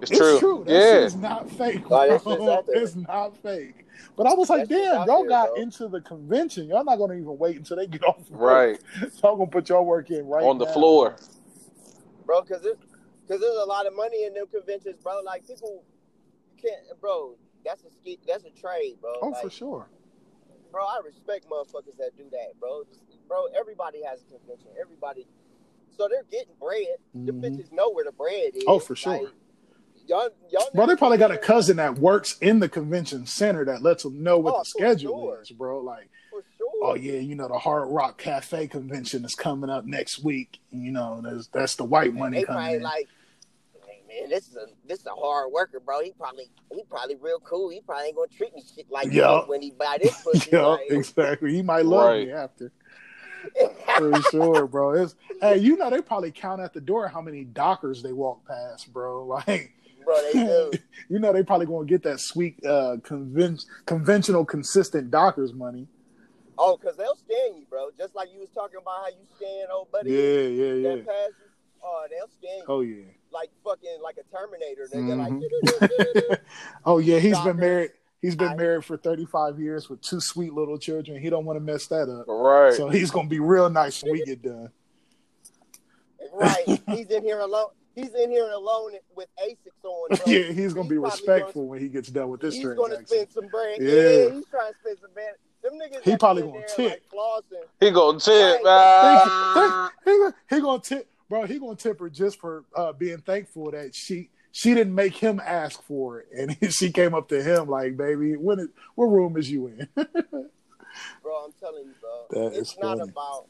It's, it's true. true. That yeah. shit is not fake. Bro. shit's out there. It's not fake. But I was like, That damn, out y'all there, got bro. into the convention. Y'all not gonna even wait until they get off work. Right. So I'm gonna put your work in right On the now. floor. bro, because because there's a lot of money in them conventions, bro. Like people, can't, bro. That's a ski, that's a trade, bro. Oh, like, for sure. bro. I respect motherfuckers that do that, bro. Just- bro, everybody has a convention. Everybody, so they're getting bread. The Mhm. bitches know where the bread is. Oh, for sure. Like, y'all, y'all. Bro, they probably got a cousin that works in the convention center that lets them know what Oh, the schedule sure. is, bro. Like, for sure. oh yeah, you know the Hard Rock Cafe convention is coming up next week. You know, that's that's the white money they coming probably in. like, man, this is a this is a hard worker, bro. He probably he probably real cool. He probably ain't gonna treat me shit like Yeah. when he buy this pussy. yeah, like, exactly. He might love me after. For sure, bro. It's hey, you know they probably count at the door how many dockers they walk past, bro. Like bro, they do. you know they probably gonna get that sweet uh conven- conventional consistent dockers money. Oh, cause they'll scan you, bro. Just like you was talking about how you scan old buddy. Yeah, yeah, yeah. That pass. Oh, they'll scan you Oh yeah. like fucking like a Terminator. Nigga, Mhm. like Oh yeah, he's Dockers. been married. He's been I- married for 35 years with two sweet little children. He don't want to mess that up. Right. So he's gonna be real nice when we get done. right. He's in here alone. He's in here alone with Asics on. Bro. yeah, he's gonna be probably respectful when he gets done with this he's gonna spend some bread. Yeah. Yeah. he's trying to spend some bread. Them niggas He probably gonna tip. Like flossing. he gonna tip. Right. Ah. he, he, he gonna tip, bro. He gonna tip her just for uh, being thankful that she she didn't make him ask for it, and she came up to him like, "Baby, when what room is you in?" Bro, I'm telling you, bro. That it's not funny. about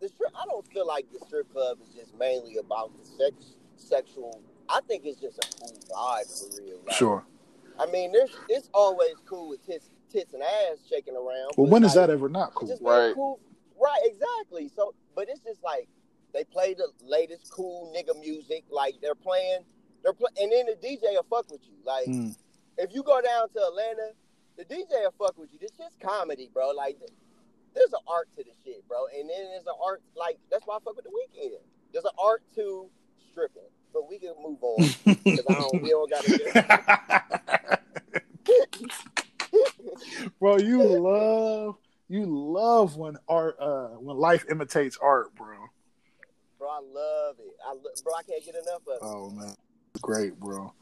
the strip. I don't feel like the strip club is just mainly about the sex, sexual. I think it's just a cool vibe for real. Like, sure. I mean, there's it's always cool with tits, tits and ass shaking around. Well, but when is like, that ever not cool? just Right. right. cool. Right, exactly. So, but it's just like they play the latest cool nigga music. Like they're playing, they're play, and then the DJ will fuck with you. Like Mm. if you go down to Atlanta, the DJ will fuck with you. This just comedy, bro. Like there's an art to the shit, bro. And then there's an art like that's why I fuck with the weekend. There's an art to stripping. But we can move on because I don't. We don't gotta. bro, you love you love when art uh when life imitates art, bro. bro, I love it. I lo- bro, I can't get enough of it. Oh man, great, bro.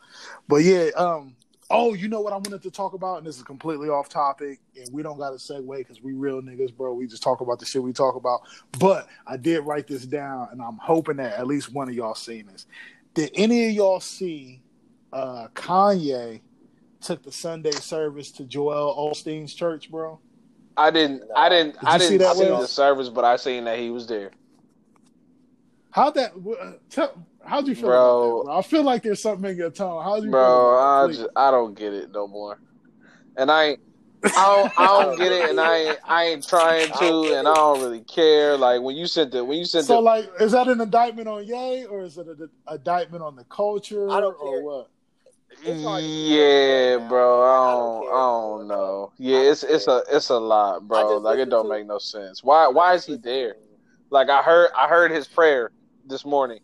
But yeah, um, oh, you know what I wanted to talk about, and this is completely off topic, and we don't got to segue because we real niggas, bro. We just talk about the shit we talk about. But I did write this down, and I'm hoping that at least one of y'all seen this. Did any of y'all see uh Kanye took the Sunday service to Joel Osteen's church, bro? I didn't. I didn't. Did I didn't that, see the service, but I seen that he was there. How'd that? Uh, tell, how'd you feel Bro. about that, bro? I feel like there's something in your tone. How'd you feel? Bro, about I just I don't get it no more. And I I don't I don't get it and I ain't I ain't trying to and I don't really care. Like when you sent the when you sent So, the like, is that an indictment on Yay or is it an indictment on the culture, I don't or care. what? It's hard to keep Yeah, up with bro. now. I I don't, I don't know. Yeah, it's it's a it's a lot, bro. Like it don't make no sense. Why why is he there? Like I heard I heard his prayer this morning,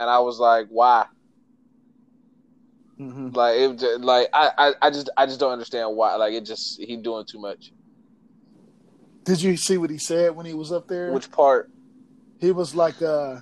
and I was like, why? Mhm. Like it like I, I I just I just don't understand why. Like it just he doing too much. Did you see what he said when he was up there? Which part? he was like uh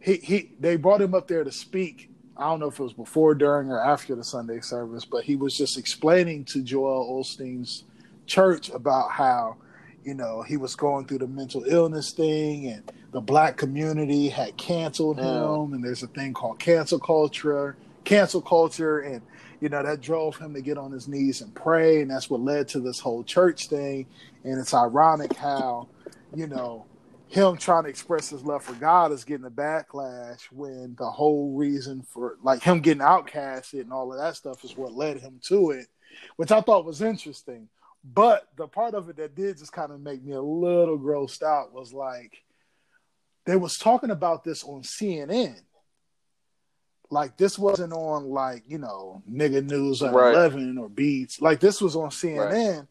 he he they brought him up there to speak i don't know if it was before during or after the sunday service but he was just explaining to joel osteen's church about how you know he was going through the mental illness thing and the black community had canceled him Mm. and there's a thing called cancel culture cancel culture and you know that drove him to get on his knees and pray and that's what led to this whole church thing and it's ironic how you know him trying to express his love for God is getting a backlash when the whole reason for like him getting outcasted and all of that stuff is what led him to it, which I thought was interesting. But the part of it that did just kind of make me a little grossed out was like they was talking about this on CNN. Like this wasn't on like, you know, nigga news at Right. eleven or beats. Like this was on CNN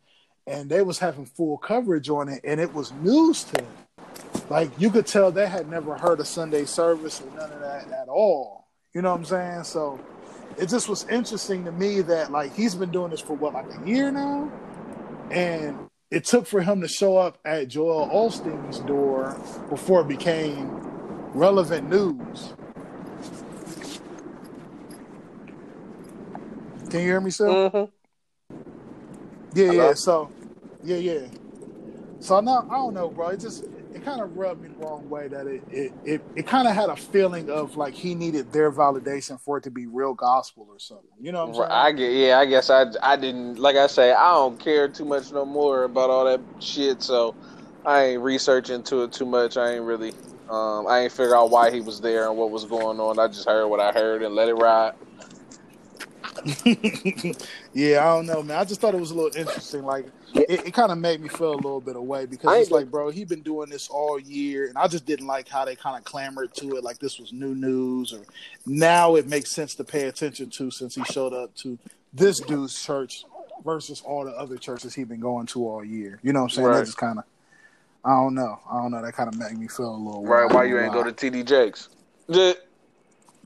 and they was having full coverage on it and it was news to them like you could tell they had never heard a Sunday service or none of that at all. You know what I'm saying? So it just was interesting to me that like he's been doing this for what like a year now, and it took for him to show up at Joel Osteen's door before it became relevant news. Can you hear me, sir? Mm-hmm. Yeah, Hello? yeah. So, yeah, yeah. So I now I don't know, bro. It just it kind of rubbed me the wrong way that it it it, it kind of had a feeling of like he needed their validation for it to be real gospel or something. You know what I'm saying? I get yeah. I guess I I didn't like I say I don't care too much no more about all that shit. So I ain't researching into it too much. I ain't really. Um, I ain't figure out why he was there and what was going on. I just heard what I heard and let it ride. yeah, I don't know, man. I just thought it was a little interesting. Like, it, it kind of made me feel a little bit away because ain't it's like, bro, he been doing this all year, and I just didn't like how they kind of clamored to it, like this was new news, or now it makes sense to pay attention to since he showed up to this dude's church versus all the other churches he been going to all year. You know what I'm saying? Right. That just kind of, I don't know, I don't know. That kind of made me feel a little Right? Why you ain't go to TD Jakes? Yeah.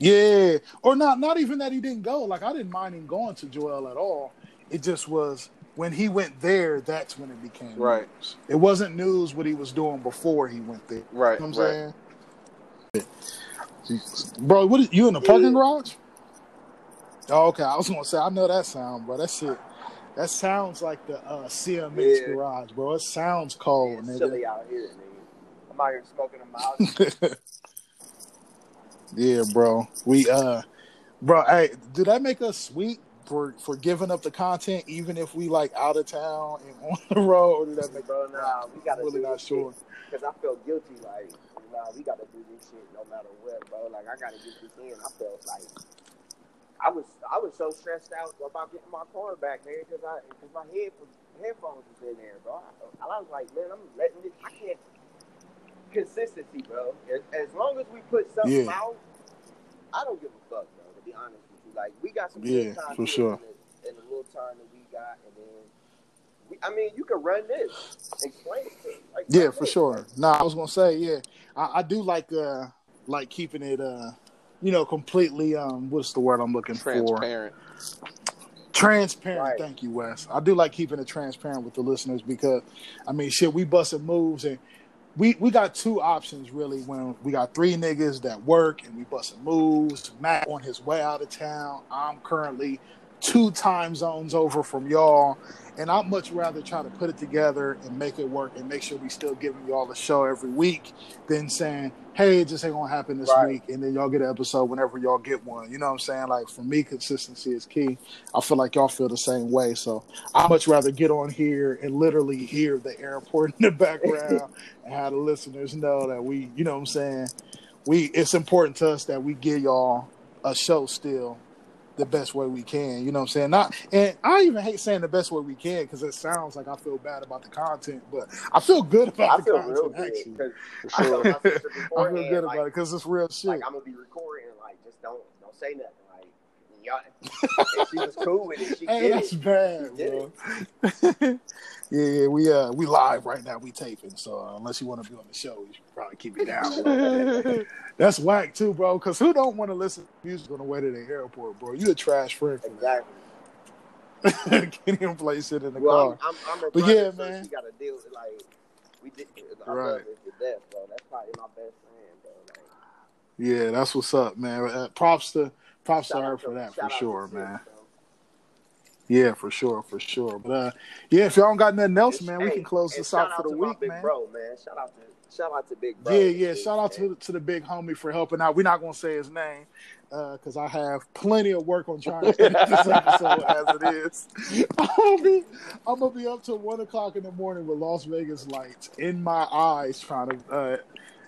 Yeah, or not. Not even that he didn't go. Like I didn't mind him going to Joel at all. It just was when he went there. That's when it became Right. news. It wasn't news what he was doing before he went there. Right. You know what I'm right. saying? Bro, what is, you in the parking garage? Oh, okay. I was gonna say I know that sound, bro. That's it. That sounds like the uh, CMX Yeah. garage, bro. It sounds cold, It's nigga. chilly out here, nigga. I'm out here smoking a mouse. Yeah, bro. We uh bro, hey, did that make us sweet for for giving up the content even if we like out of town and on the road or did that make Bro, nah, we gotta really not sure. Because I felt guilty, like, nah, we gotta do this shit no matter what, bro. Like, I gotta get this in. I felt like I was, I was so stressed out about getting my car back, man, because I, because my head, headphones was in there, bro. I, I was like, man, I'm letting this. I can't consistency, bro. As, as long as we put something Yeah. out, I don't give a fuck, bro. To be honest with you, like, we got some Yeah, good time for sure. in, the, in the little time that we got, and then. we- I mean, you can run this. Explain it. to. Like, Yeah, for this. sure. Nah, I was gonna say, yeah. I, I do like uh like keeping it uh you know completely um what's the word I'm looking for? Transparent. Transparent. Right. Thank you, Wes. I do like keeping it transparent with the listeners because, I mean, shit, we busting moves and we we got two options really. When we got three niggas that work and we busting moves. Matt on his way out of town. I'm currently two time zones over from y'all, and I'd much rather try to put it together and make it work and make sure we still giving y'all a show every week than saying, "Hey, it just ain't gonna happen this Right. week," and then y'all get an episode whenever y'all get one. You know what I'm saying? Like for me, consistency is key. I feel like y'all feel the same way. So I'd much rather get on here and literally hear the airport in the background and have the listeners know that we, you know what I'm saying? We it's important to us that we give y'all a show still the best way we can. You know what I'm saying? Not and I even hate saying the best way we can because it sounds like I feel bad about the content, but I feel good about I the feel content actually. I sure. I feel good like, about it because it's real shit. like I'm gonna be recording and like just don't don't say nothing. Like y'all, she was cool with it. She Hey, did that's it. bad, She did bro. yeah, yeah, we uh we live right now. We taping, so uh, unless you want to be on the show, you should probably keep it down. That's whack too, bro. Because who don't want to listen to music on the way to the airport, bro? You a trash friend for Exactly. that. Can't even play shit in the Well, car. I'm, I'm, I'm her But yeah, so man. She got to deal with like we did. I Right. love her to death, bro. That's probably my best friend, bro. Like, Yeah, that's what's up, man. Uh, props to props to her for that for sure, man. Yeah, for sure, for sure. But uh, yeah, if y'all don't got nothing else, man, we hey, can close this out for the week, man. Bro, man, shout out to shout out to Big Bro. Yeah, yeah. Shout out to to the big homie for helping out. We're not gonna say his name because I have plenty of work on trying to edit this episode as it is. I'm gonna be I'm gonna be up till one o'clock in the morning with Las Vegas lights in my eyes trying to uh,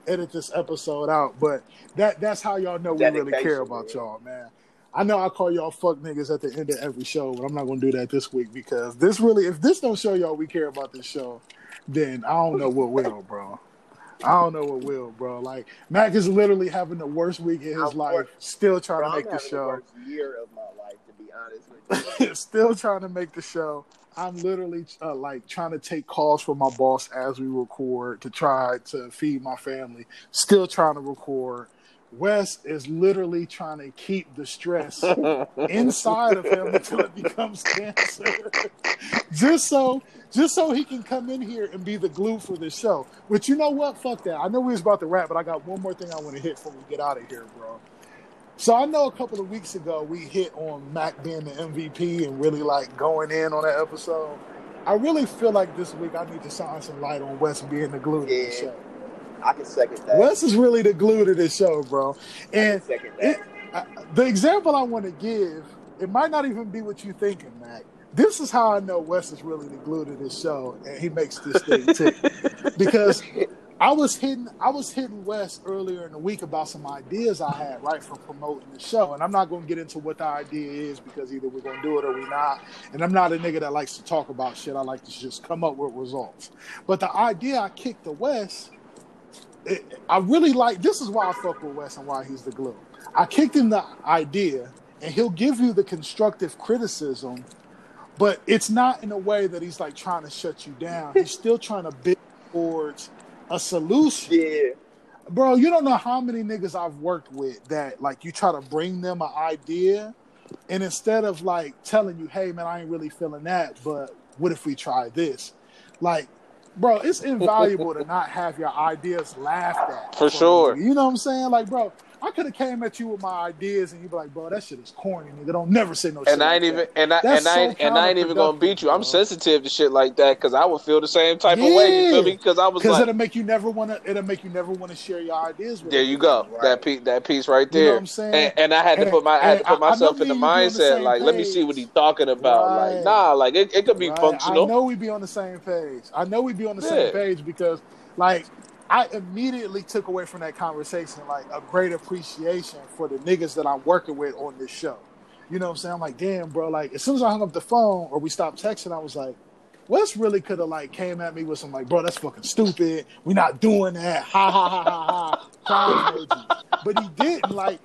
edit this episode out. But that that's how y'all know we really care about man. y'all, man. I know I call y'all fuck niggas at the end of every show, but I'm not gonna do that this week because this really, if this don't show y'all we care about this show, then I don't know what will, bro. I don't know what will, bro. Like Mac is literally having the worst week in his I'm life, still trying Bro, to make the having the show. worst year of my life, to be honest with you. still trying to make the show. I'm literally uh, like trying to take calls from my boss as we record to try to feed my family. Still trying to record. Wes is literally trying to keep the stress inside of him until it becomes cancer. just so just so he can come in here and be the glue for the show. But you know what? Fuck that. I know we was about to wrap, but I got one more thing I want to hit before we get out of here, bro. So I know a couple of weeks ago we hit on Mac being the MVP and really like going in on that episode. I really feel like this week I need to shine some light on Wes being the glue to the Yeah. show. I can second that. Wes is really the glue to this show, bro. And second it, that. I, the example I want to give, it might not even be what you're thinking, Mac. This is how I know Wes is really the glue to this show, and he makes this thing tick. because I was hitting, I was hitting Wes earlier in the week about some ideas I had right for promoting the show, and I'm not going to get into what the idea is because either we're going to do it or we're not. And I'm not a nigga that likes to talk about shit. I like to just come up with results. But the idea I kicked to Wes, it, I really like this is why I fuck with Wes and why he's the glue. I kicked him the idea, and he'll give you the constructive criticism, but it's not in a way that he's like trying to shut you down. He's still trying to build towards a solution. Yeah. Bro, you don't know how many niggas I've worked with that like you try to bring them an idea, and instead of like telling you, hey man, I ain't really feeling that, but what if we try this? Like, bro, it's invaluable to not have your ideas laughed at. For sure. You know what I'm saying? Like, bro, I could have came at you with my ideas and you'd be like, bro, that shit is corny, nigga. Don't never say no shit. And I like ain't even that. and I That's and I so and I ain't even gonna beat you. I'm bro. sensitive to shit like that because I would feel the same type of way. You feel me? Because I was Because like, it'll make you never wanna it'll make you never wanna share your ideas with there you go, Right. that piece, that piece right You know there. what I'm saying? and, and I had to put my, I had to put I- I myself in the me and you be on the mindset. same Like, let me see what he's talking about. Right. Like, nah, like it, it could be Right. functional. I know we'd be on the same page. I know we'd be on the same page because, like, I immediately took away from that conversation like a great appreciation for the niggas that I'm working with on this show. You know what I'm saying? I'm like, damn, bro. Like, as soon as I hung up the phone or we stopped texting, I was like, Wes really could have like came at me with some like, bro, that's fucking stupid. we not doing that. Ha ha ha ha ha. But he didn't. Like,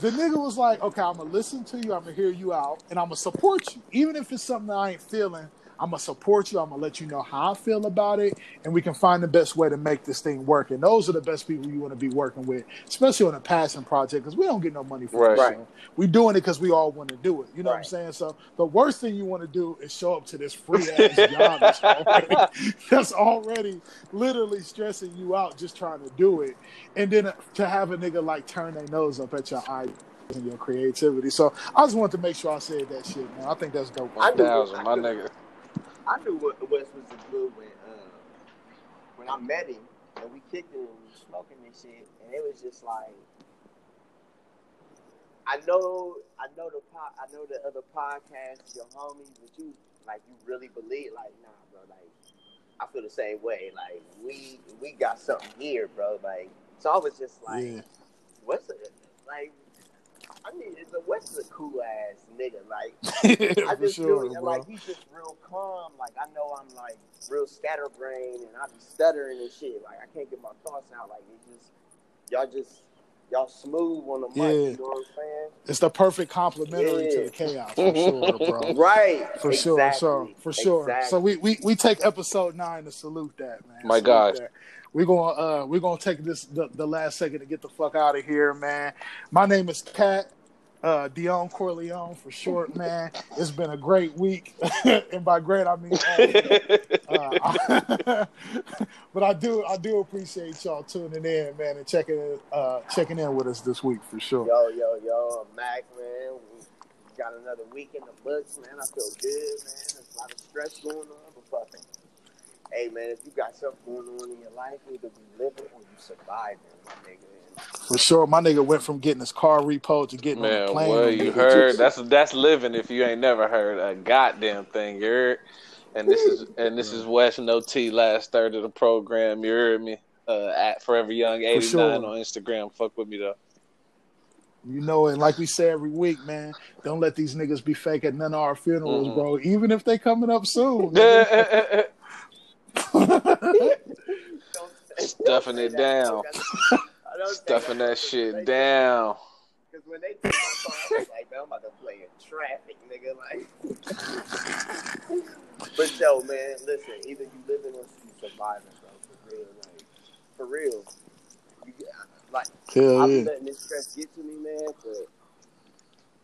the nigga was like, okay, I'm gonna listen to you, I'm gonna hear you out, and I'm gonna support you. Even if it's something I ain't feeling, I'm gonna support you. I'm gonna let you know how I feel about it, and we can find the best way to make this thing work. And those are the best people you want to be working with, especially on a passion project, because we don't get no money for Right. this. Right. show. We doing it because we all want to do it. You know what I'm saying? So the worst thing you want to do is show up to this free ass job that's already, that's already literally stressing you out just trying to do it, and then uh, to have a nigga like turn their nose up at your eye and your creativity. So I just wanted to make sure I said that shit, man. I think that's dope. I knew- thousand, my nigga. I knew what Wes was the glue when uh, when I met him and we kicked it and we was smoking and shit, and it was just like I know I know the po- I know the other podcasts, your homies, but you like you really believe like nah, bro, like I feel the same way. Like we we got something here, bro. Like so I was just like, Yeah. what's it like? I mean, it's a is a cool ass nigga. Like I For just sure, feel like he's just real calm. Like I know I'm like real scatterbrained and I be stuttering and shit. Like I can't get my thoughts out. Like it just y'all just y'all smooth on the mic. Yeah. You know what I'm saying? it's the perfect complementary to the chaos for sure, bro. Right. For sure, so for sure. Exactly. So we, we we take episode nine to salute that, man. My Salute gosh. that. We're gonna uh we're gonna take this the, the last second to get the fuck out of here, man. My name is Katt. Uh Dion Corleone for short, man. It's been a great week. and by great I mean uh, but I do I do appreciate y'all tuning in, man, and checking uh checking in with us this week for sure. Yo, yo, yo, Mac, man. We got another week in the books, man. I feel good, man. There's a lot of stress going on, but fucking. Hey, man, if you got something going on in your life, either you living or you surviving, my nigga. For sure. My nigga went from getting his car repoed to getting on Man, a plane. well, you heard just- that's that's living if you ain't never heard a goddamn thing. You heard? And this is and this is West No T last third of the program. You heard me? Uh, at Forever Young eighty nine sure. on Instagram. Fuck with me though. You know, and like we say every week, man, don't let these niggas be fake at none of our funerals, Mhm. bro. Even if they coming up soon. nigga. don't say- Stuffing it down. I don't say Stuffing that Because shit they- down. Because when they took my car, I was like, man, I'm about to play in traffic, nigga. Like, but yo, man, listen, either you living or you surviving, bro. For real, like, for real. You, like, Hell I'm yeah. letting this stress get to me, man, but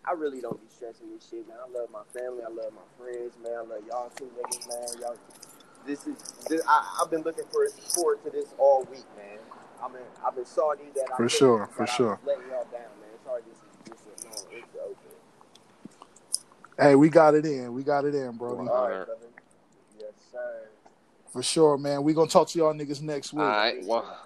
I really don't be stressing this shit, man. I love my family, I love my friends, man. I love y'all too, niggas, man. Y'all, this is, this, I, I've been looking for forward to this all week, man. I've been, I've been salty that I For couldn't, sure, for sure. letting y'all down, man. Sorry, this is this is no, it's over. Hey, we got it in. We got it in, bro. All Wow. right, Alright. brother. Yes, sir. For sure, man. We gonna talk to y'all niggas next week. All right. Well,